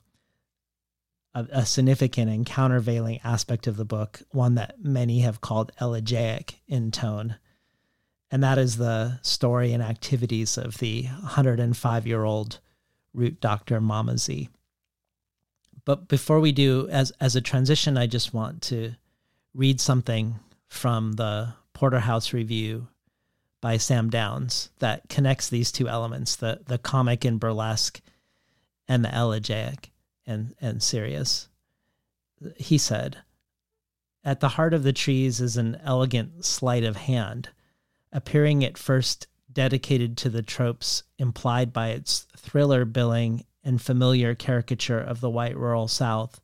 a, a significant and countervailing aspect of the book, one that many have called elegiac in tone, and that is the story and activities of the 105 year old root doctor Mama Z. But before we do, as as a transition, I just want to read something from the Porter House Review by Sam Downs that connects these two elements the the comic and burlesque and the elegiac and and serious. He said, "At the heart of the trees is an elegant sleight of hand, appearing at first dedicated to the tropes implied by its thriller billing and familiar caricature of the white rural South."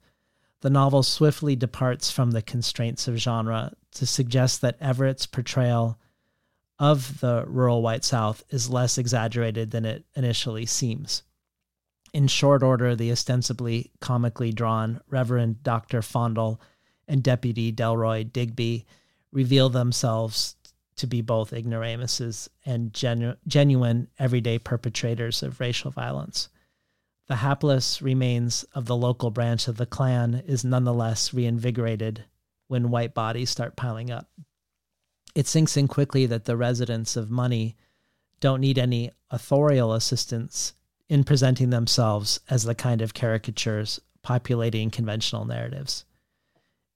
the novel swiftly departs from the constraints of genre to suggest that Everett's portrayal of the rural white South is less exaggerated than it initially seems. In short order, the ostensibly comically drawn Reverend Dr. Fondle and Deputy Delroy Digby reveal themselves to be both ignoramuses and genu- genuine everyday perpetrators of racial violence. The hapless remains of the local branch of the Klan is nonetheless reinvigorated when white bodies start piling up. It sinks in quickly that the residents of money don't need any authorial assistance in presenting themselves as the kind of caricatures populating conventional narratives.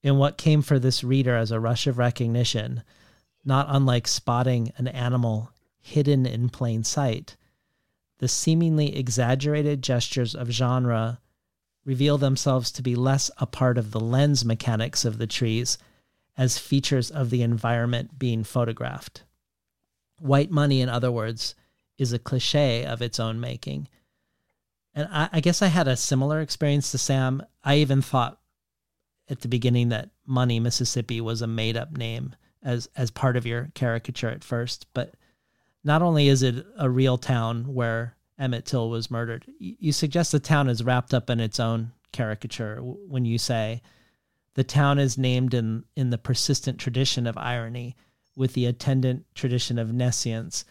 In what came for this reader as a rush of recognition, not unlike spotting an animal hidden in plain sight, the seemingly exaggerated gestures of genre reveal themselves to be less a part of the lens mechanics of the trees as features of the environment being photographed. White money, in other words, is a cliche of its own making. And I, I, guess I had a similar experience to Sam. I even thought at the beginning that Money, Mississippi was a made up name as as part of your caricature at first, but not only is it a real town where Emmett Till was murdered, you suggest the town is wrapped up in its own caricature when you say the town is named in, in the persistent tradition of irony with the attendant tradition of nescience,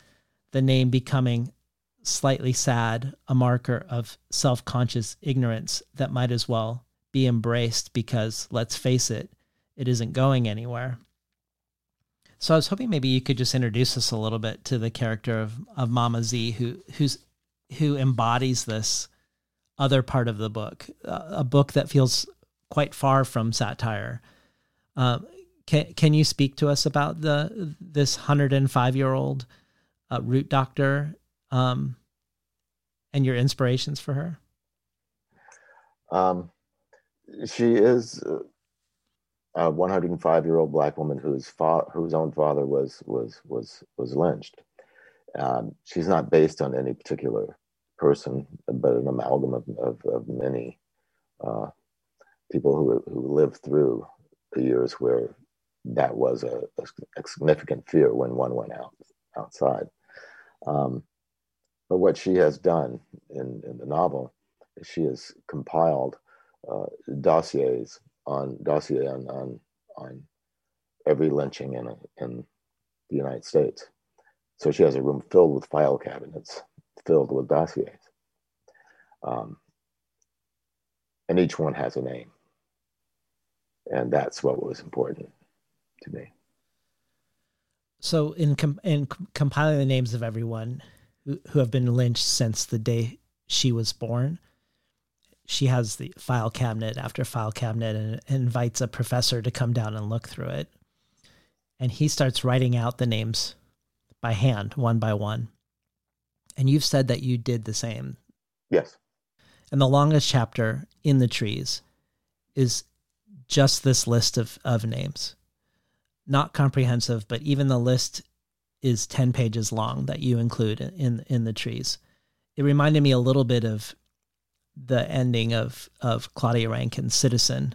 the name becoming slightly sad, a marker of self conscious ignorance that might as well be embraced because, let's face it, it isn't going anywhere. So I was hoping maybe you could just introduce us a little bit to the character of, of Mama Z, who who's who embodies this other part of the book, uh, a book that feels quite far from satire. Um, can can you speak to us about the this hundred and five year old uh, root doctor um, and your inspirations for her? Um, she is a 105 year old black woman whose fa- whose own father was was was was lynched. Um, she's not based on any particular person, but an amalgam of, of, of many uh, people who who lived through the years where that was a, a significant fear when one went out outside. Um, but what she has done in, in the novel is she has compiled uh, dossiers on dossier on, on on every lynching in a, in the United States. So she has a room filled with file cabinets filled with dossiers, um, and each one has a name, and that's what was important to me. So in com- in compiling the names of everyone who, who have been lynched since the day she was born, she has the file cabinet after file cabinet and, invites a professor to come down and look through it. And he starts writing out the names by hand, one by one. And you've said that you did the same. Yes. And the longest chapter in the trees is just this list of, of names. Not comprehensive, but even the list is 10 pages long that you include in in the trees. It reminded me a little bit of the ending of of Claudia Rankine's Citizen,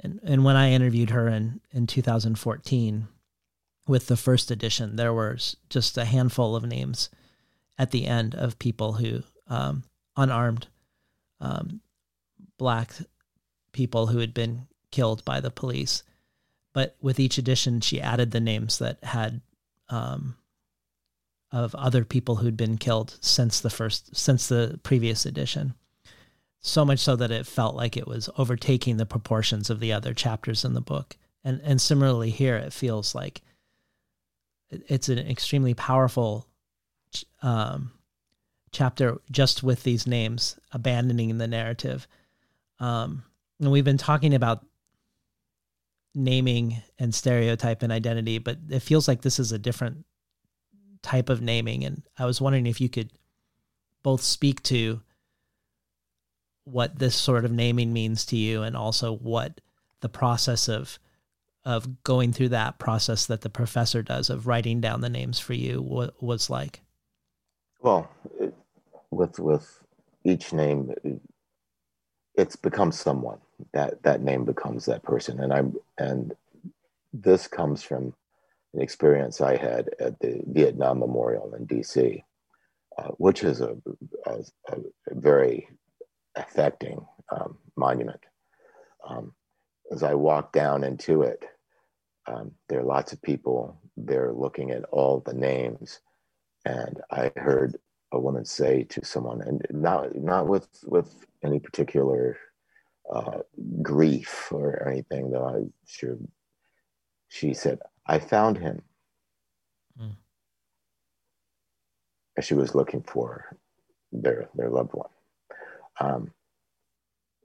and and when I interviewed her in in 2014 with the first edition, there was just a handful of names at the end of people who um, unarmed um, black people who had been killed by the police. But with each edition, she added the names that had um, of other people who'd been killed since the first since the previous edition so much so that it felt like it was overtaking the proportions of the other chapters in the book. And and similarly here, it feels like it's an extremely powerful um, chapter just with these names, abandoning the narrative. Um, and we've been talking about naming and stereotype and identity, but it feels like this is a different type of naming. And I was wondering if you could both speak to what this sort of naming means to you and also what the process of of going through that process that the professor does of writing down the names for you what was like well it, with with each name it, it's become someone that that name becomes that person and i'm and this comes from an experience i had at the vietnam memorial in dc uh, which is a, a, a very affecting um, monument. Um, as I walk down into it, um, there are lots of people there looking at all the names, and I heard a woman say to someone, and not not with with any particular uh, grief or anything, that I should. she said, "I found him." Mm. She was looking for their their loved one. Um,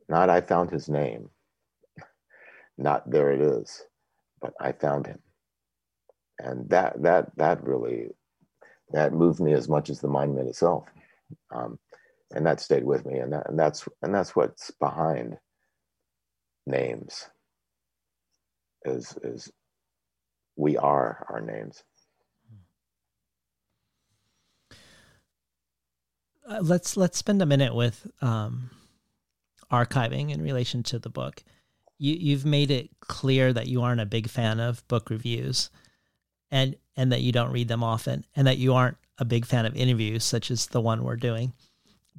not I found his name, not there it is, but I found him. And that that that really that moved me as much as the monument itself. Um, and that stayed with me. And that and that's and that's what's behind names is is we are our names. uh, let's let's spend a minute with um, archiving in relation to the book. You you've made it clear that you aren't a big fan of book reviews, and and that you don't read them often, and that you aren't a big fan of interviews such as the one we're doing,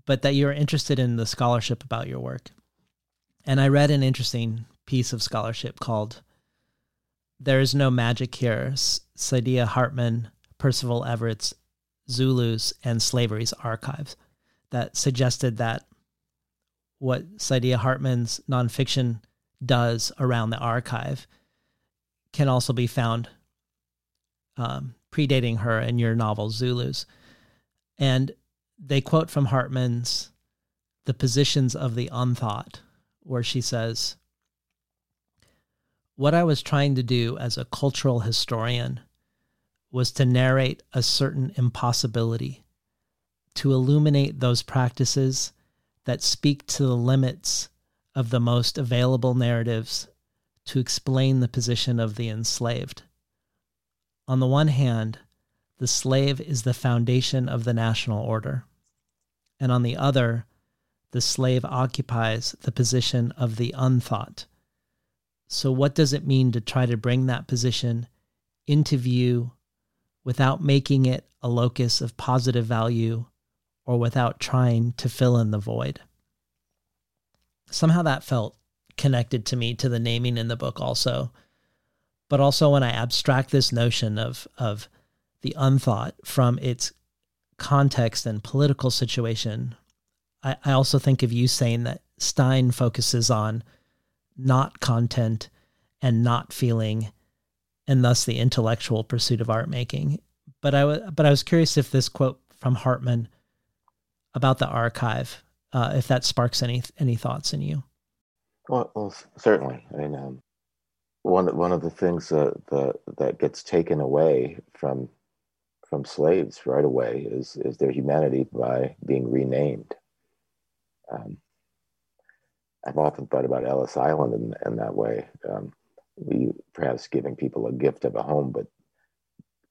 but that you're interested in the scholarship about your work. And I read an interesting piece of scholarship called "There Is No Magic Here." Saidiya Hartman, Percival Everett's Zulus and Slavery's Archives that suggested that what Saidiya Hartman's nonfiction does around the archive can also be found um, predating her in your novel Zulus. And they quote from Hartman's The Positions of the Unthought, where she says, What I was trying to do as a cultural historian was to narrate a certain impossibility, to illuminate those practices that speak to the limits of the most available narratives to explain the position of the enslaved. On the one hand, the slave is the foundation of the national order, and on the other, the slave occupies the position of the unthought. So, what does it mean to try to bring that position into view without making it a locus of positive value or without trying to fill in the void? Somehow that felt connected to me to the naming in the book, also. But also, when I abstract this notion of, of the unthought from its context and political situation, I, I also think of you saying that Stein focuses on not content and not feeling and thus the intellectual pursuit of art making. But I, w- but I was curious if this quote from Hartman about the archive, uh, if that sparks any any thoughts in you. Well, well certainly. I mean, um, one one of the things that that, that gets taken away from from slaves right away is is their humanity by being renamed. Um, I've often thought about Ellis Island in, in that way. Um, we perhaps giving people a gift of a home, but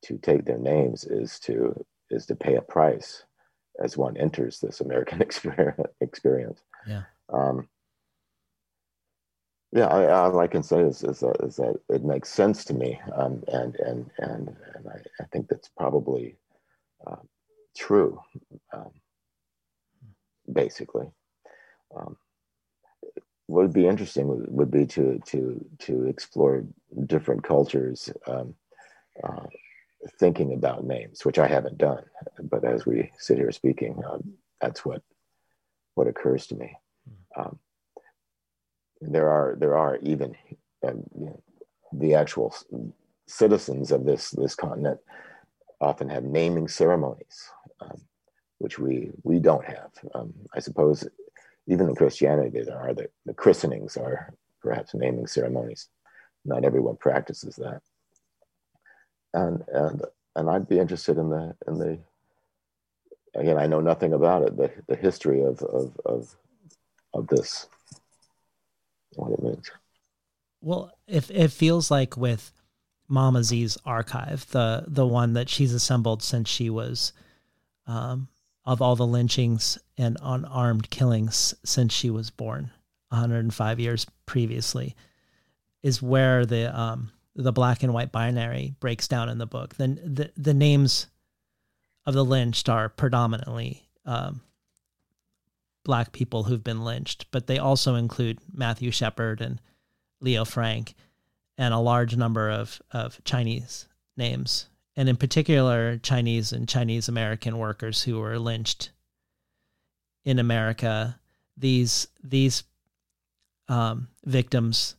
to take their names is to is to pay a price as one enters this American experience. Yeah. Um, yeah, I, all I can say is, is, that, is that it makes sense to me, um, and and and and I, I think that's probably uh, true, um, basically. Um, what would be interesting would, would, be to to to explore different cultures um, uh, thinking about names, which I haven't done. But as we sit here speaking, um, that's what what occurs to me. Um, there are there are even um, you know, the actual citizens of this this continent often have naming ceremonies, um, which we we don't have. Um, I suppose even in Christianity, there are the, the christenings are perhaps naming ceremonies. Not everyone practices that. And and and I'd be interested in the in the again I know nothing about it, the the history of of of, of this what it means. Well, if it feels like with Mama Z's archive, the the one that she's assembled since she was um, of all the lynchings and unarmed killings since she was born 105 years previously is where the um, the black and white binary breaks down in the book. Then the the names of the lynched are predominantly um, black people who've been lynched, but they also include Matthew Shepard and Leo Frank and a large number of, of Chinese names and in particular Chinese and Chinese American workers who were lynched in America. These these um, victims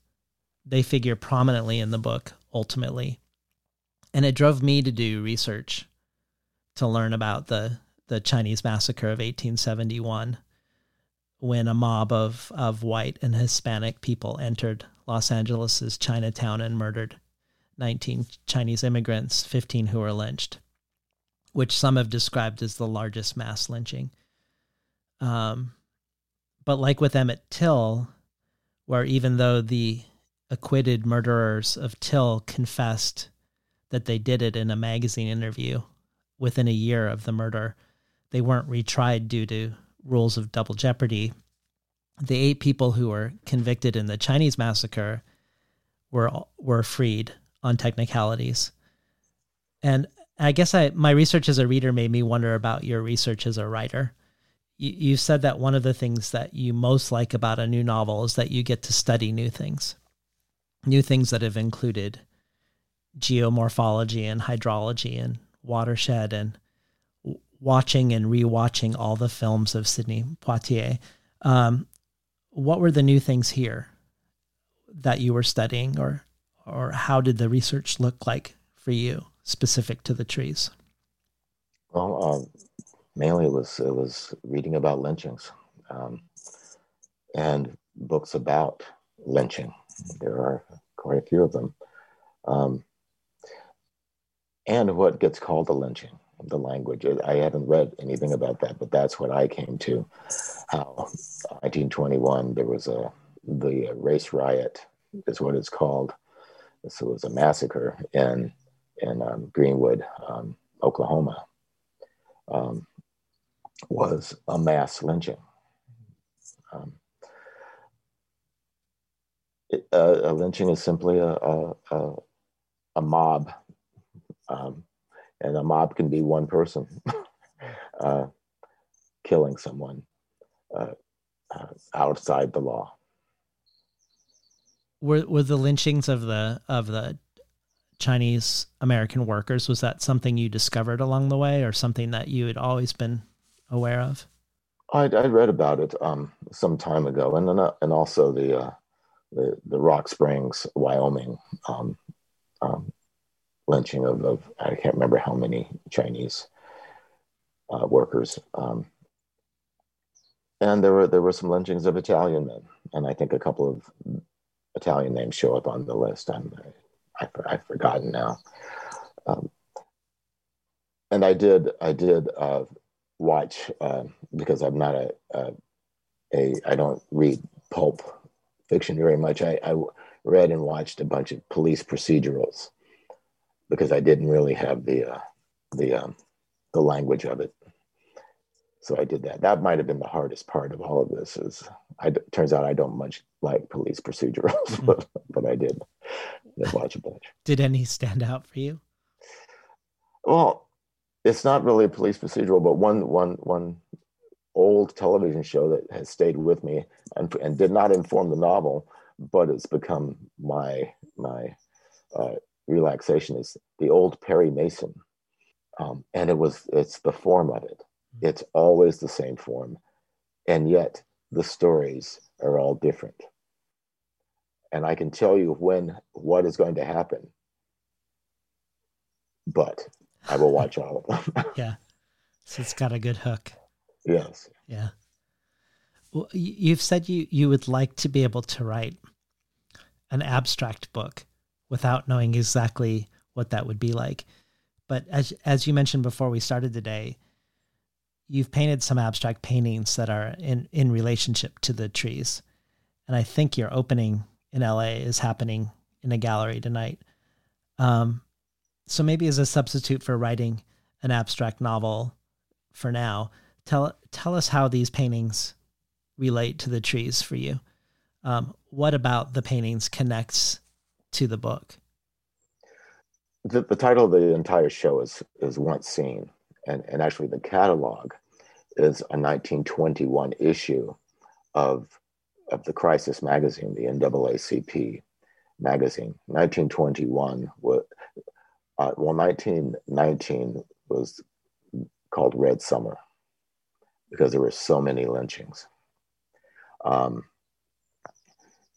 they figure prominently in the book ultimately, and it drove me to do research to learn about the the Chinese massacre of 1871 when a mob of, of white and Hispanic people entered Los Angeles's Chinatown and murdered 19 Chinese immigrants, 15 who were lynched, which some have described as the largest mass lynching. Um, but like with Emmett Till, where even though the acquitted murderers of Till confessed that they did it in a magazine interview within a year of the murder, they weren't retried due to rules of double jeopardy. The eight people who were convicted in the Chinese massacre were were freed on technicalities. And I guess I my research as a reader made me wonder about your research as a writer. You, you said that one of the things that you most like about a new novel is that you get to study new things, new things that have included geomorphology and hydrology and watershed and watching and rewatching all the films of Sidney Poitier, um, what were the new things here that you were studying, or or how did the research look like for you specific to the trees? Well, um, mainly it was it was reading about lynchings um, and books about lynching. There are quite a few of them. Um, and what gets called a lynching, the language. I haven't read anything about that, but that's what I came to. How 1921 there was a the race riot is what it's called. So it was a massacre in in um, Greenwood, um, Oklahoma. Um, was a mass lynching. Um, it, uh, a lynching is simply a, a, a, a mob, um, and a mob can be one person uh, killing someone uh, uh, outside the law. Were were the lynchings of the of the Chinese American workers was that something you discovered along the way, or something that you had always been aware of? I, I read about it um, some time ago, and uh, and also the, uh, the the Rock Springs, Wyoming, um, um, lynching of, of, I can't remember how many Chinese uh, workers, um, and there were there were some lynchings of Italian men, and I think a couple of Italian names show up on the list. I'm I, I've forgotten now. Um, and I did I did uh, watch uh, because I'm not a, a, a I don't read pulp fiction very much. I, I read and watched a bunch of police procedurals because I didn't really have the uh, the um, the language of it. So I did that. That might have been the hardest part of all of this. Is I turns out I don't much like police procedurals, mm-hmm. but, but I did, did watch a bunch. Did any stand out for you? Well, it's not really a police procedural, but one one one old television show that has stayed with me and, and did not inform the novel, but it's become my my uh, relaxation is the old Perry Mason, um, and it was it's the form of it. It's always the same form, and yet the stories are all different. And I can tell you when what is going to happen, but I will watch all of them. yeah. So it's got a good hook. Yes. Yeah. Well, you've said you, you would like to be able to write an abstract book without knowing exactly what that would be like. But as as you mentioned before we started today, you've painted some abstract paintings that are in, in relationship to the trees. And I think your opening in LA is happening in a gallery tonight. Um, so maybe as a substitute for writing an abstract novel for now, tell tell us how these paintings relate to the trees for you. Um, what about the paintings connects to the book? The, the title of the entire show is is Once Seen, and and actually the catalog is a 1921 issue of of the Crisis magazine, the NAACP magazine. 1921 was uh, well, 1919 was called Red Summer because there were so many lynchings. Um,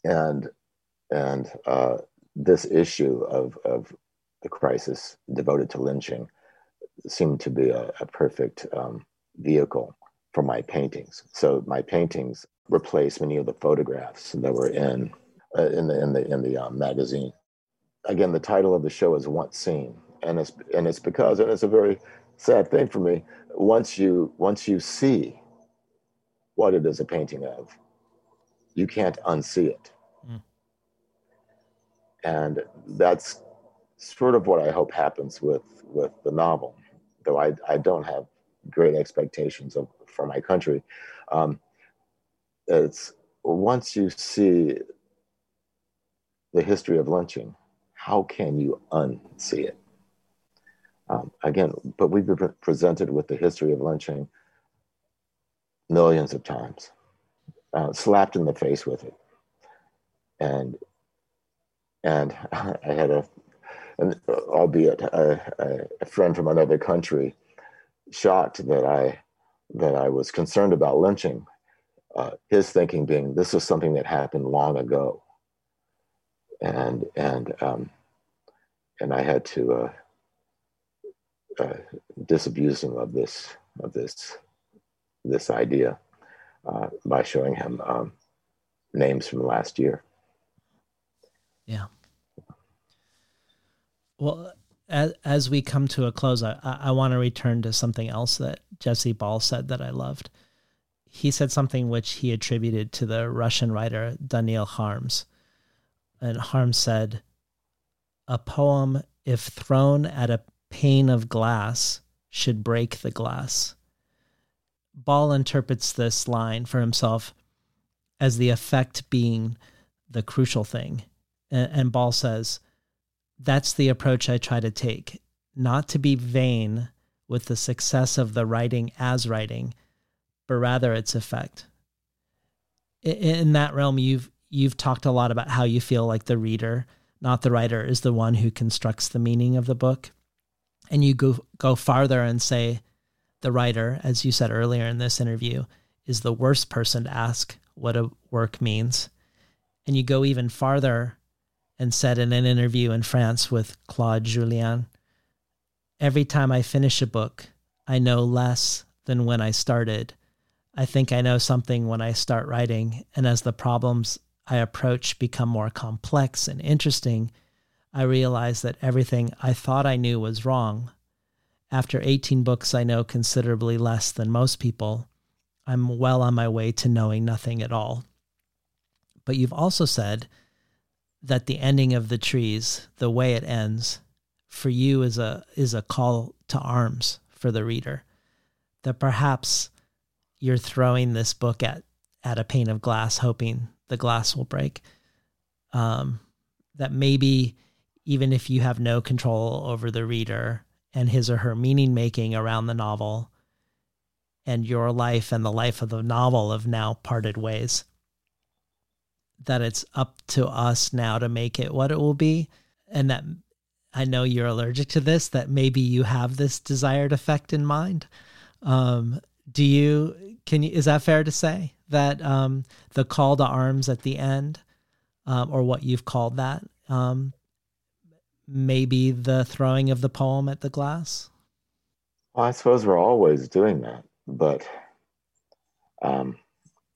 and and uh, this issue of, of the crisis devoted to lynching seemed to be a, a perfect um, vehicle for my paintings. So my paintings replaced many of the photographs that were in uh, in the in the in the um, magazine again, the title of the show is Once Seen, and it's and it's because, and it's a very sad thing for me. Once you once you see what it is a painting of, you can't unsee it, mm. and that's sort of what I hope happens with with the novel. Though I I don't have great expectations of for my country. Um, it's once you see the history of lynching how can you unsee it? Um, again, but we've been presented with the history of lynching millions of times, uh, slapped in the face with it. And and I had a, an, albeit a, a, friend from another country, shocked that I that I was concerned about lynching. Uh, his thinking being this was something that happened long ago, and and um, and I had to uh, uh, disabuse him of this of this this idea uh, by showing him um, names from last year. Yeah. Well, as, as we come to a close, I, I want to return to something else that Jesse Ball said that I loved. He said something which he attributed to the Russian writer Daniel Kharms. And Kharms said, A poem, if thrown at a pane of glass, should break the glass. Ball interprets this line for himself as the effect being the crucial thing. And, and Ball says, that's the approach I try to take, not to be vain with the success of the writing as writing, but rather its effect. In that realm, you've you've talked a lot about how you feel like the reader, not the writer, is the one who constructs the meaning of the book. And you go go farther and say the writer, as you said earlier in this interview, is the worst person to ask what a work means. And you go even farther and said in an interview in France with Claude Julien Every time I finish a book, I know less than when I started. I think I know something when I start writing, and as the problems I approach become more complex and interesting, I realize that everything I thought I knew was wrong. After 18 books, I know considerably less than most people. I'm well on my way to knowing nothing at all. But you've also said that the ending of the trees, the way it ends, for you is a is a call to arms for the reader. That perhaps you're throwing this book at at a pane of glass, hoping the glass will break. Um, that maybe even if you have no control over the reader and his or her meaning making around the novel, and your life and the life of the novel have now parted ways that it's up to us now to make it what it will be. And that I know you're allergic to this that maybe you have this desired effect in mind. Um, do you can you is that fair to say that um, the call to arms at the end um, or what you've called that um, maybe the throwing of the poem at the glass? Well, I suppose we're always doing that but um,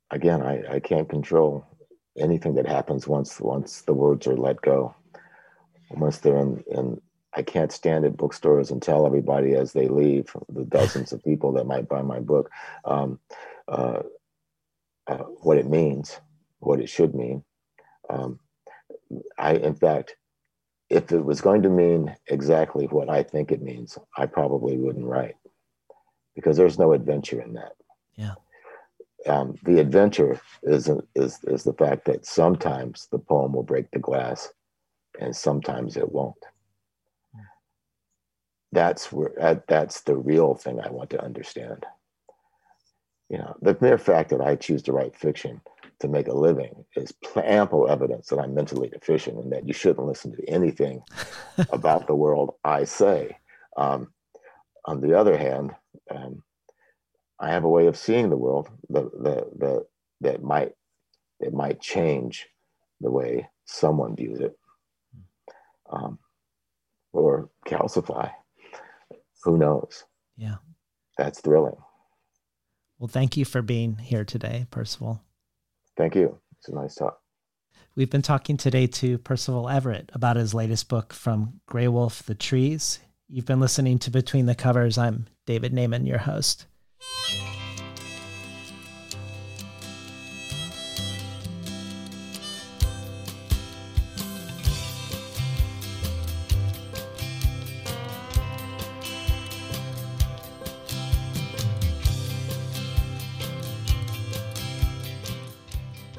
again I, I can't control anything that happens once once the words are let go. Once they're in, i can't stand at bookstores and tell everybody as they leave the dozens of people that might buy my book um, uh, uh, what it means what it should mean. Um, i in fact if it was going to mean exactly what i think it means i probably wouldn't write because there's no adventure in that. Yeah um, the adventure is, is is the fact that sometimes the poem will break the glass, and sometimes it won't. That's where that, that's the real thing I want to understand. You know, the mere fact that I choose to write fiction to make a living is ample evidence that I'm mentally deficient and that you shouldn't listen to anything about the world I say. Um, on the other hand, um, I have a way of seeing the world that that that, that might it might change the way someone views it, um, or calcify. Who knows? Yeah, that's thrilling. Well, thank you for being here today, Percival. Thank you. It's a nice talk. We've been talking today to Percival Everett about his latest book, From Graywolf the Trees. You've been listening to Between the Covers. I'm David Naimon, your host.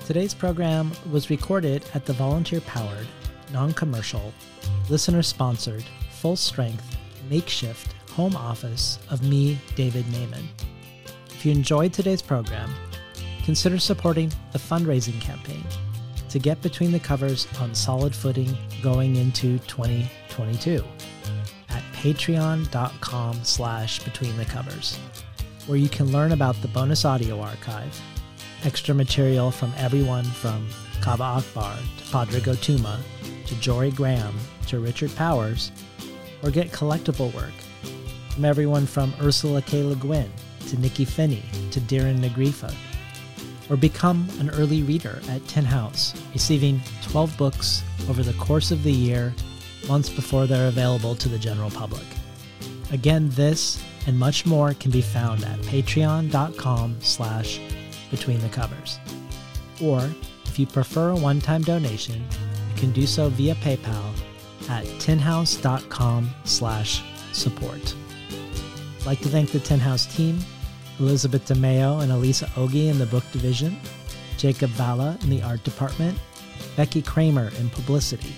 Today's program was recorded at the volunteer powered, non commercial, listener sponsored, full strength, makeshift home office of me, David Naimon. If you enjoyed today's program, consider supporting the fundraising campaign to get between the covers on solid footing going into 2022 at patreon.com slash between the covers, where you can learn about the bonus audio archive, extra material from everyone from Kaveh Akbar to Pádraig Ó Tuama to Jorie Graham to Richard Powers, or get collectible work from everyone from Ursula K. Le Guin to Nikky Finney to Darren Negrifa, or become an early reader at Tin House, receiving 12 books over the course of the year, months before they're available to the general public. Again, this and much more can be found at patreon.com slash between the covers. Or, if you prefer a one-time donation, you can do so via PayPal at tinhouse.com slash support. I'd like to thank the Tin House team, Elizabeth DeMeo and Alyssa Ogi in the book division, Jakob Vala in the art department, Becky Kraemer in publicity,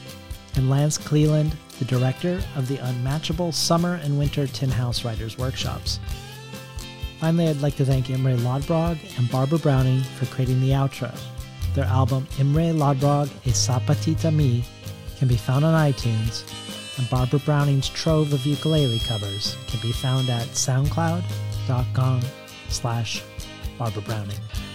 and Lance Cleland, the director of the unmatchable Summer and Winter Tin House Writers Workshops. Finally, I'd like to thank Imre Lodbrog and Barbara Browning for creating the outro. Their album Imre Lodbrog E Sapatita Mi can be found on iTunes, and Barbara Browning's trove of ukulele covers can be found at soundcloud.com slash Barbara Browning.